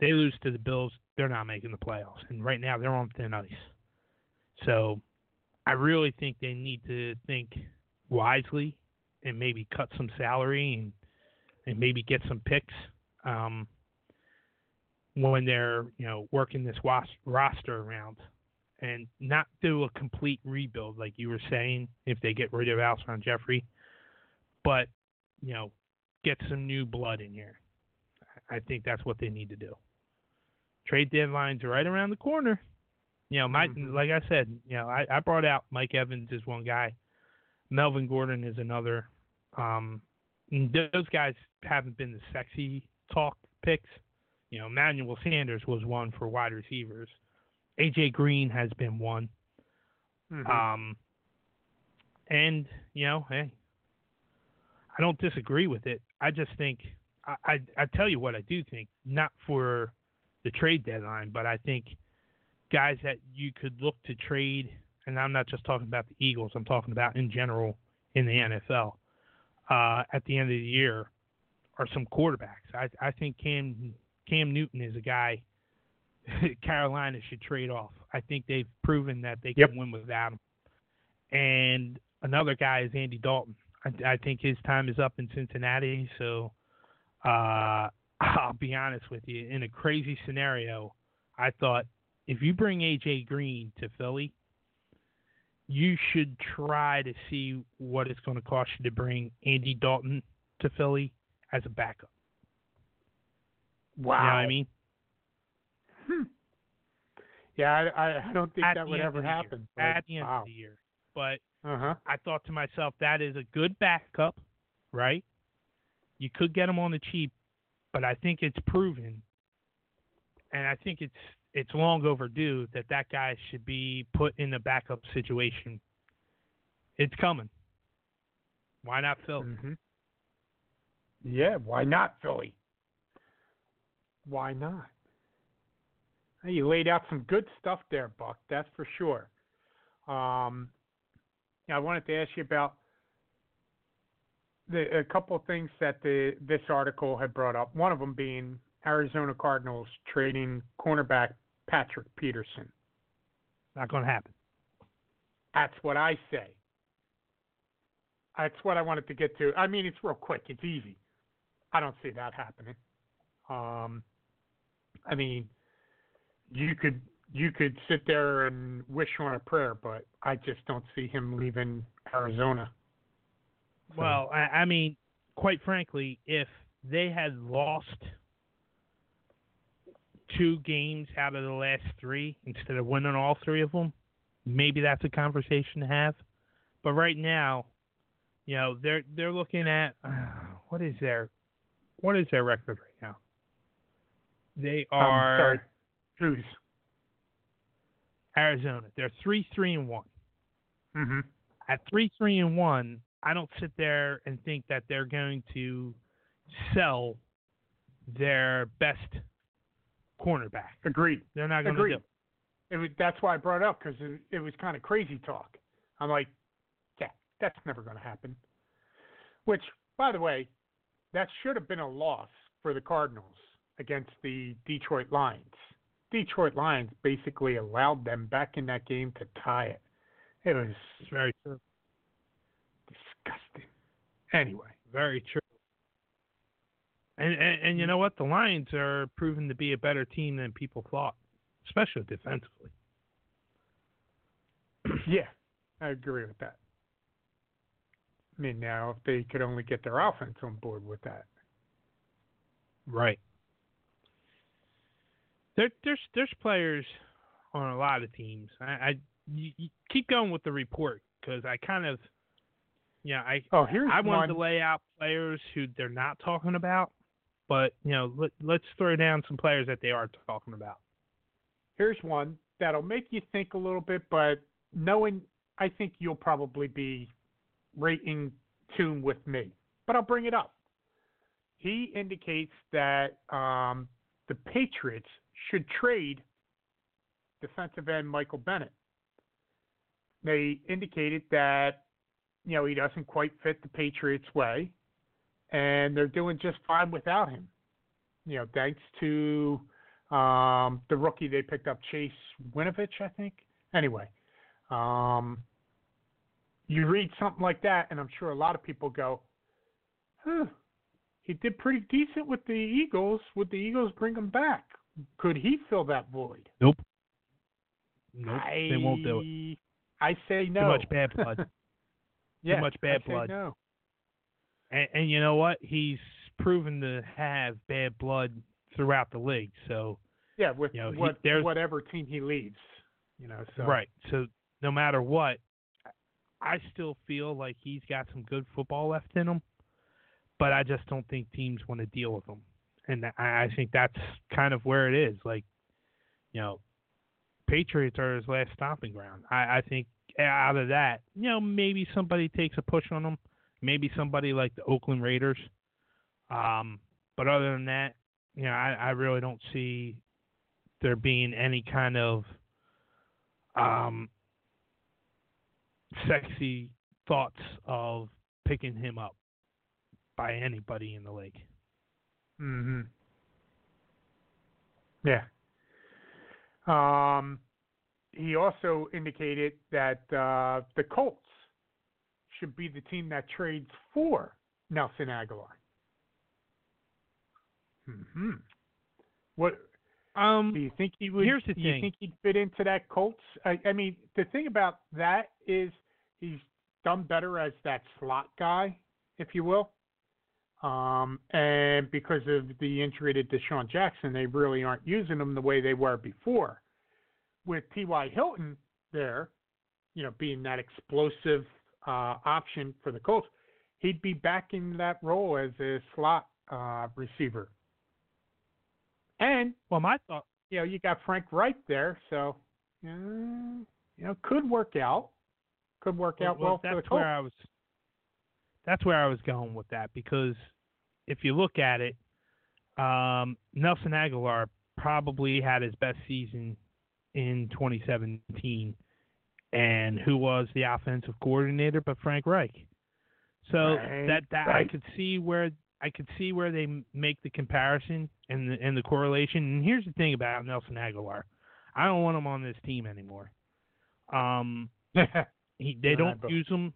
they lose to the Bills, they're not making the playoffs, and right now they're on thin ice. So, I really think they need to think wisely and maybe cut some salary and and maybe get some picks um, when they're you know working this was- roster around and not do a complete rebuild like you were saying if they get rid of Alshon Jeffery, but you know get some new blood in here. I think that's what they need to do. Trade deadline's right around the corner. You know, my mm-hmm. like I said, you know, I, I brought out Mike Evans as one guy. Melvin Gordon is another. Um, those guys haven't been the sexy talk picks. You know, Emmanuel Sanders was one for wide receivers. AJ Green has been one. Mm-hmm. Um, and you know, hey, I don't disagree with it. I just think I, I I tell you what I do think, not for the trade deadline, but I think guys that you could look to trade and I'm not just talking about the Eagles, I'm talking about in general in the NFL, uh, at the end of the year are some quarterbacks. I, I think Cam Cam Newton is a guy Carolina should trade off. I think they've proven that they can win without him. And another guy is Andy Dalton. I, I think his time is up in Cincinnati. So uh, I'll be honest with you. In a crazy scenario, I thought if you bring AJ Green to Philly, you should try to see what it's going to cost you to bring Andy Dalton to Philly as a backup. Wow. You know what I mean? Hmm. Yeah, I, I don't think At that would ever happen. At the end wow. of the year. But uh-huh. I thought to myself, that is a good backup, right? You could get him on the cheap, but I think it's proven, and I think it's it's long overdue that that guy should be put in a backup situation. It's coming. Why not Phil? Mm-hmm. Yeah, why not, Philly? Why not? Hey, you laid out some good stuff there, Buck. That's for sure. Um, yeah, I wanted to ask you about the, a couple of things that the this article had brought up. One of them being Arizona Cardinals trading cornerback Patrick Peterson. Not going to happen. That's what I say. That's what I wanted to get to. I mean, it's real quick. It's easy. I don't see that happening. Um, I mean, you could you could sit there and wish on a prayer, but I just don't see him leaving Arizona. So, Well, I, I mean, quite frankly, if they had lost two games out of the last three instead of winning all three of them, maybe that's a conversation to have. But right now, you know, they're they're looking at uh, what is their what is their record right now? They um, are sorry, who's? Arizona. They're three three and one. Mm-hmm. at three three and one, I don't sit there and think that they're going to sell their best cornerback. Agreed. They're not going to do. it. Was, that's why I brought it up because it, it was kind of crazy talk. I'm like, yeah, that's never going to happen. Which, by the way, that should have been a loss for the Cardinals against the Detroit Lions. Detroit Lions basically allowed them back in that game to tie it. It was very true. disgusting. Anyway, Very true. And, and and you mm-hmm. know what? The Lions are proven to be a better team than people thought, especially defensively. yeah, I agree with that. I mean, now if they could only get their offense on board with that. Right. There, there's there's players on a lot of teams. I, I you, you keep going with the report because I kind of, yeah, I Oh, here's I wanted one. to lay out players who they're not talking about, but you know, let, let's throw down some players that they are talking about. Here's one that'll make you think a little bit, but knowing, I think you'll probably be right in tune with me. But I'll bring it up. He indicates that um, the Patriots should trade defensive end Michael Bennett. They indicated that you know he doesn't quite fit the Patriots way, and they're doing just fine without him. You know, thanks to um, the rookie they picked up, Chase Winovich, I think. Anyway, um, you read something like that, and I'm sure a lot of people go, huh, he did pretty decent with the Eagles. Would the Eagles bring him back? Could he fill that void? Nope. Nope. I, they won't do it. I say no. Too much bad blood. yeah, Too much bad I say blood. No. And, and you know what? He's proven to have bad blood throughout the league. So Yeah, with You know, what, there's- whatever team he leads, You know, so right. So no matter what, I still feel like he's got some good football left in him, but I just don't think teams want to deal with him, and I, I think that's kind of where it is. Like, you know, Patriots are his last stomping ground. I, I think out of that, you know, maybe somebody takes a push on him, maybe somebody like the Oakland Raiders. Um, but other than that, you know, I, I really don't see there being any kind of um, sexy thoughts of picking him up by anybody in the league. hmm Yeah. Um, he also indicated that uh, the Colts should be the team that trades for Nelson Agholor. hmm What Um, do you think he would? here's the do you think he'd fit into that Colts? I, I mean, the thing about that is he's done better as that slot guy, if you will. Um, and because of the injury to DeSean Jackson, they really aren't using him the way they were before. With T.Y. Hilton there, you know, being that explosive uh, option for the Colts, he'd be back in that role as a slot uh, receiver. And well, my thought. you know, you got Frank Reich there, so uh, you know, could work out. Could work out well, for the that's Colts. where I was. That's where I was going with that because if you look at it, um, Nelson Agholor probably had his best season in 2017, and who was the offensive coordinator but Frank Reich. So Right, that that right. I could see where I could see where they make the comparison and the and the correlation. And here's the thing about Nelson Agholor, I don't want him on this team anymore. Um, he, they You and I don't use them.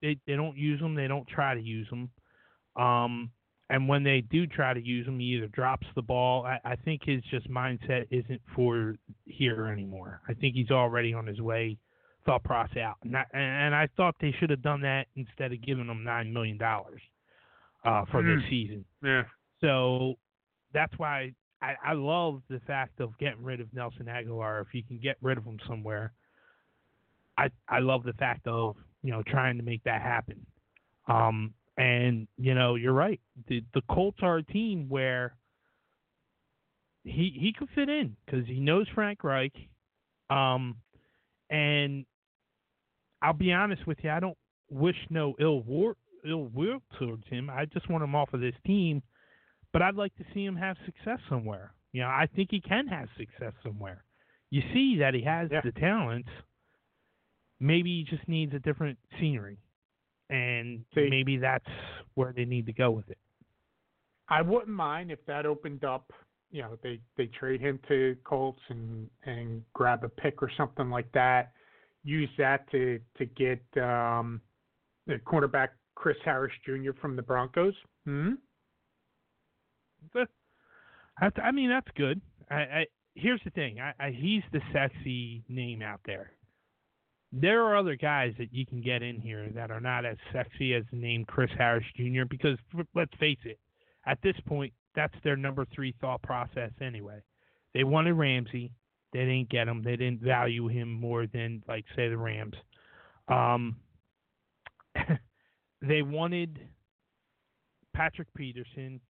They they don't use them. They don't try to use them. Um, and when they do try to use him, he either drops the ball. I, I think his just mindset isn't for here anymore. I think he's already on his way, thought process out. And I, and I thought they should have done that instead of giving them nine million dollars uh, for this Mm. season. yeah. So that's why I, I love the fact of getting rid of Nelson Agholor. If you can get rid of him somewhere, I I love the fact of you know trying to make that happen. Um, and you know you're right. The the Colts are a team where he he could fit in because he knows Frank Reich. Um, and I'll be honest with you, I don't wish no ill war ill will towards him. I just want him off of this team, but I'd like to see him have success somewhere. You know, I think he can have success somewhere. You see that he has Yeah. the talents. Maybe he just needs a different scenery, and See- maybe that's where they need to go with it. I wouldn't mind if that opened up. You know, they they trade him to Colts and and grab a pick or something like that. Use that to to get um, the cornerback Chris Harris Jr. from the Broncos. Hmm. I mean, that's good. I, I here's the thing. I, I he's the sexy name out there. There are other guys that you can get in here that are not as sexy as the name Chris Harris Jr. Because let's face it, at this point, that's their number three thought process anyway. They wanted Ramsey, they didn't get him. They didn't value him more than like say the Rams. Um, they wanted Patrick Peterson.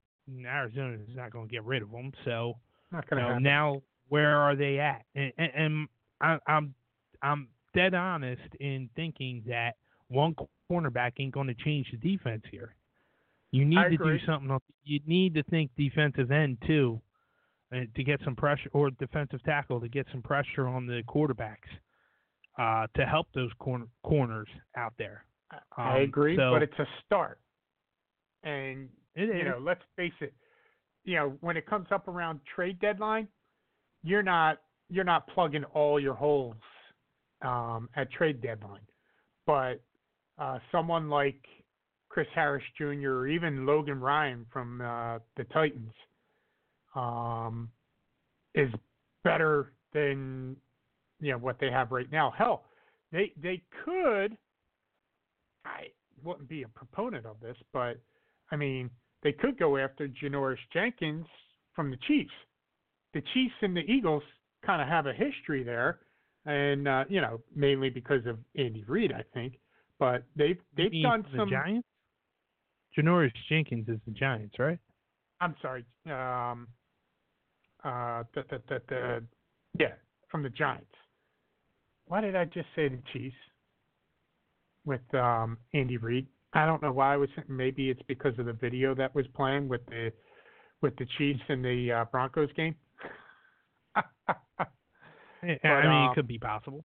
Arizona is not going to get rid of him. So Not you know, now where are they at? And, and, and I, I'm I'm dead honest in thinking that one cornerback ain't going to change the defense here. You need I to agree. do something. else. You need to think defensive end too, to get some pressure, or defensive tackle to get some pressure on the quarterbacks uh, to help those corner, corners out there. I Um, agree, so- but it's a start. And It you know, let's face it. You know, when it comes up around trade deadline, you're not you're not plugging all your holes um, at trade deadline. But uh, someone like Chris Harris Jr. or even Logan Ryan from uh, the Titans um, is better than you know what they have right now. Hell, they they could. I wouldn't be a proponent of this, but I mean they could go after Janoris Jenkins from the Chiefs. The Chiefs and the Eagles kind of have a history there, and uh, you know mainly because of Andy Reid, I think. But they've they've mean done the some. Giants. Janoris Jenkins is the Giants, right? I'm sorry. Um, uh, the, the, the, the, yeah, from the Giants. Why did I just say the Chiefs with um, Andy Reid? I don't know why I was. Maybe it's because of the video that was playing with the with the Chiefs and the uh, Broncos game. I But, I mean, um, it could be possible.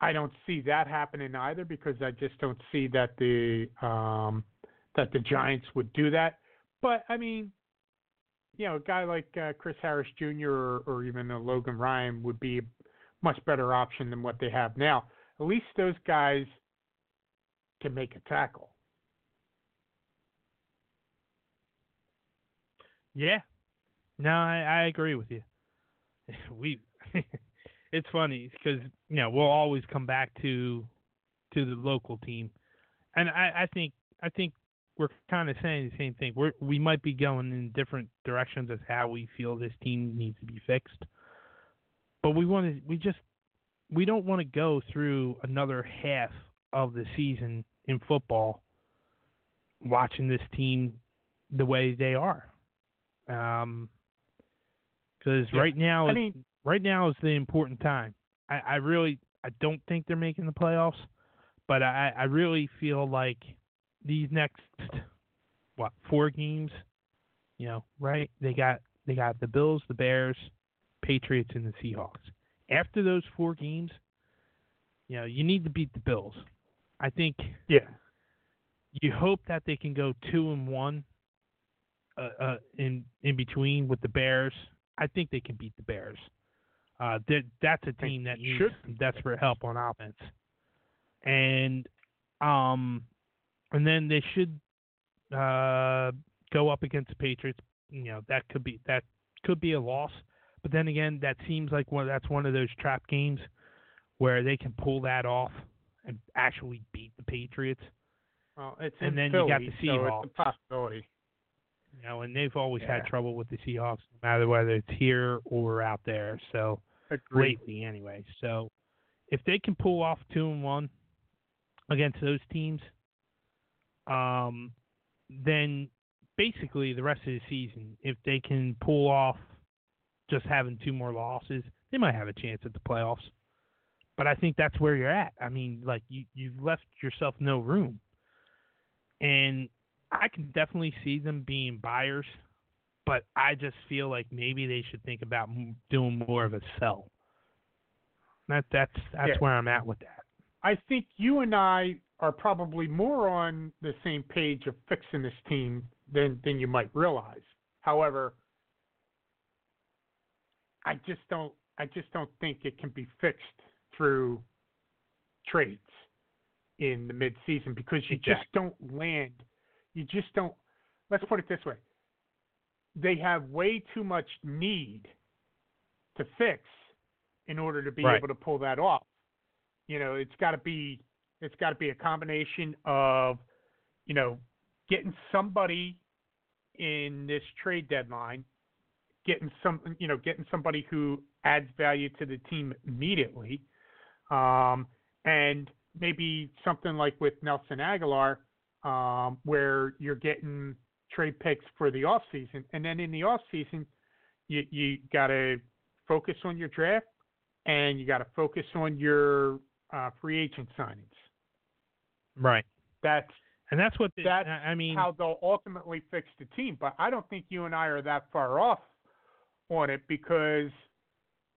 I don't see that happening either because I just don't see that the um, that the Giants would do that. But I mean, you know, a guy like uh, Chris Harris Jr. or, or even a Logan Ryan would be a much better option than what they have now. At least those guys can make a tackle. Yeah. No, I, I agree with you. We, it's funny because you know we'll always come back to to the local team, and I, I think I think we're kind of saying the same thing. We're we might be going in different directions as how we feel this team needs to be fixed, but we want to we just we don't want to go through another half of the season in football watching this team the way they are. Um, because Yeah. right now, I mean, right now is the important time. I, I really, I don't think they're making the playoffs, but I, I really feel like these next what four games. You know, right? They got they got the Bills, the Bears, Patriots, and the Seahawks. After those four games, you know, you need to beat the Bills. I think Yeah. you hope that they can go two and one uh, uh, in in between with the Bears. I think they can beat the Bears. Uh, that that's a team that needs some desperate help on offense, and um, and then they should uh go up against the Patriots. You know that could be that could be a loss, but then again, that seems like one that's one of those trap games where they can pull that off and actually beat the Patriots. Well, it's And then Philly, you got the Seahawks. so it's a possibility. You know, and they've always had trouble with the Seahawks, no matter whether it's here or out there. So Agreed. lately, anyway. So if they can pull off two and one against those teams, um, then basically the rest of the season, if they can pull off just having two more losses, they might have a chance at the playoffs. But I think that's where you're at. I mean, like you you've left yourself no room, and I can definitely see them being buyers, but I just feel like maybe they should think about doing more of a sell. That that's that's Yeah. where I'm at with that. I think you and I are probably more on the same page of fixing this team than than you might realize. However, I just don't I just don't think it can be fixed through trades in the midseason because you just don't land. You just don't. Let's put it this way: they have way too much need to fix in order to be Right. able to pull that off. You know, it's got to be it's got to be a combination of, you know, getting somebody in this trade deadline, getting some, you know, getting somebody who adds value to the team immediately, um, and maybe something like with Nelson Agholor, um, where you're getting trade picks for the off season, and then in the off season, you you got to focus on your draft, and you got to focus on your uh, free agent signings. Right. That's And that's what the, That's I mean. how they'll ultimately fix the team. But I don't think you and I are that far off on it because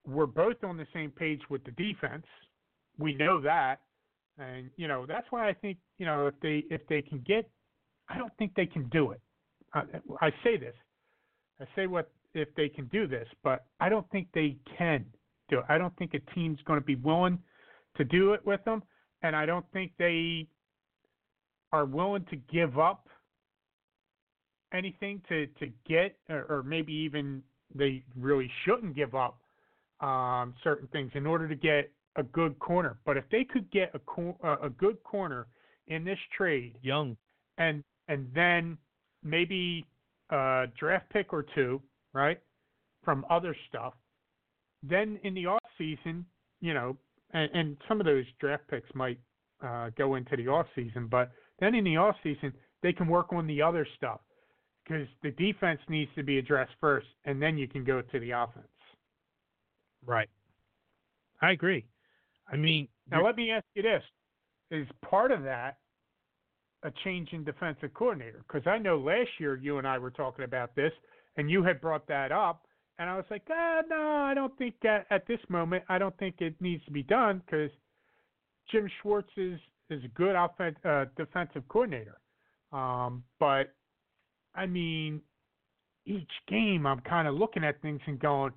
we're both on the same page with the defense. We know that, and you know that's why I think you know if they if they can get, I don't think they can do it. I, I say this, I say what if they can do this, but I don't think they can do it. I don't think a team's going to be willing to do it with them, and I don't think they are willing to give up anything to to get, or, or maybe even they really shouldn't give up um, certain things in order to get a good corner. But if they could get a cor- a a good corner in this trade, young. and and then maybe a draft pick or two, right, from other stuff. Then in the off season, you know, and, and some of those draft picks might uh, go into the off season, but then in the off season they can work on the other stuff because the defense needs to be addressed first, and then you can go to the offense. Right. I agree. I mean, Now let me ask you this: Is part of that a change in defensive coordinator? Because I know last year you and I were talking about this, and you had brought that up, and I was like, ah, no, I don't think that at this moment, I don't think it needs to be done because Jim Schwartz is a good offen- uh, defensive coordinator, um, but I mean, each game I'm kind of looking at things and going,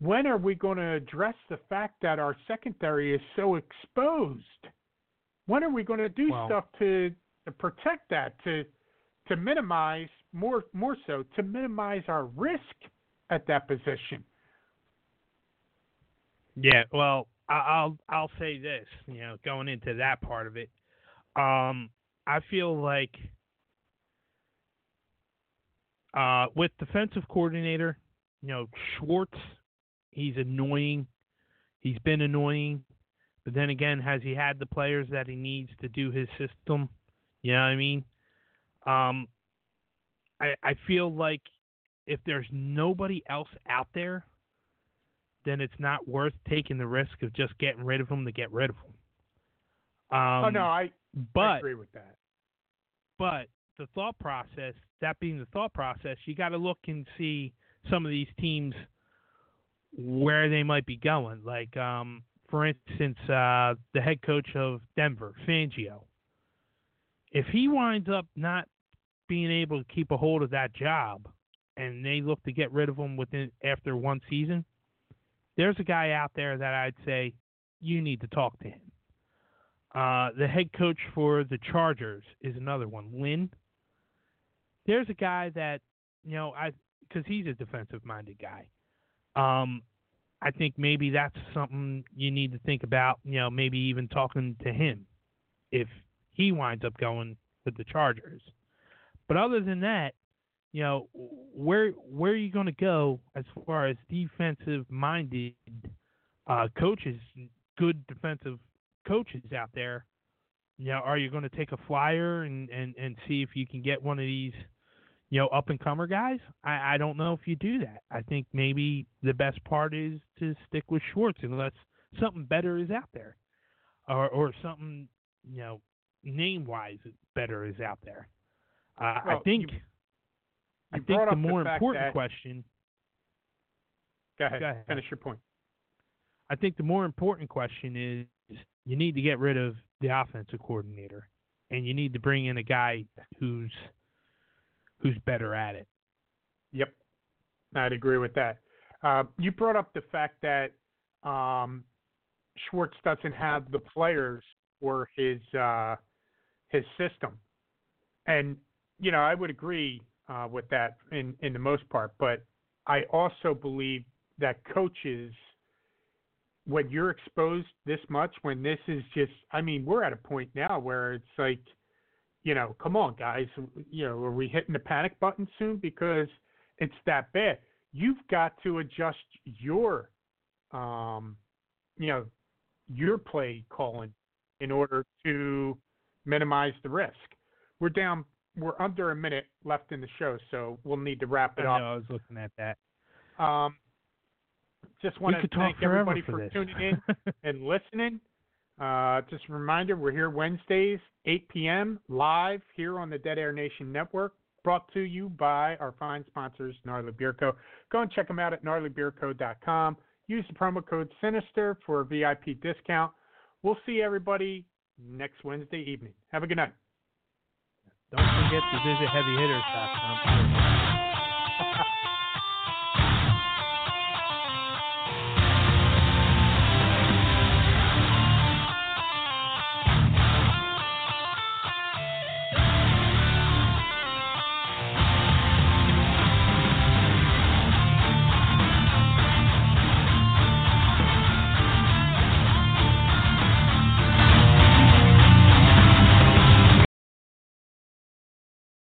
when are we going to address the fact that our secondary is so exposed? When are we going to do Well- stuff to to protect that to to minimize more more so to minimize our risk at that position? Yeah, well, I'll I'll say this, you know, going into that part of it, um, I feel like uh, with defensive coordinator, you know, Schwartz, he's annoying. He's been annoying, but then again, has he had the players that he needs to do his system? You know what I mean? Um, I I feel like if there's nobody else out there then it's not worth taking the risk of just getting rid of them to get rid of them. Um, oh no, I, I agree with that. but the thought process, that being the thought process, you got to look and see some of these teams where they might be going. Like, um, for instance, uh, the head coach of Denver, Fangio. If he winds up not being able to keep a hold of that job, and they look to get rid of him within after one season, there's a guy out there that I'd say you need to talk to him. Uh, the head coach for the Chargers is another one, Lynn. There's a guy that you know I because he's a defensive-minded guy. Um, I think maybe that's something you need to think about. You know, maybe even talking to him if he winds up going with the Chargers. But other than that, you know, where where are you going to go as far as defensive-minded uh, coaches, good defensive coaches out there? You know, are you going to take a flyer and, and, and see if you can get one of these, you know, up and comer guys? I, I don't know if you do that. I think maybe the best part is to stick with Schwartz unless something better is out there, or or something you know name wise better is out there. Uh, Well, I think you- I you think the up the more important that- question. Go ahead. Go ahead. Finish your point. I think the more important question is you need to get rid of the offensive coordinator, and you need to bring in a guy who's who's better at it. Yep, I'd agree with that. Uh, you brought up the fact that um, Schwartz doesn't have the players for his uh, his system, and you know I would agree uh, with that in in the most part. But I also believe that coaches, when you're exposed this much, when this is just, I mean, we're at a point now where it's like you know, come on, guys. You know, are we hitting the panic button soon? Because it's that bad. You've got to adjust your, um, you know, your play calling in order to minimize the risk. We're down. We're under a minute left in the show, so we'll need to wrap I it know up. I was looking at that. Um, just want to thank everybody for for tuning in and listening. Uh, just a reminder, we're here Wednesdays, 8 p.m. live here on the Dead Air Nation Network, brought to you by our fine sponsors, Gnarly Beard Co. Go and check them out at gnarlybeardco.com. Use the promo code Sinister for a VIP discount. We'll see everybody next Wednesday evening. Have a good night. Don't forget to visit heavyhitters.com.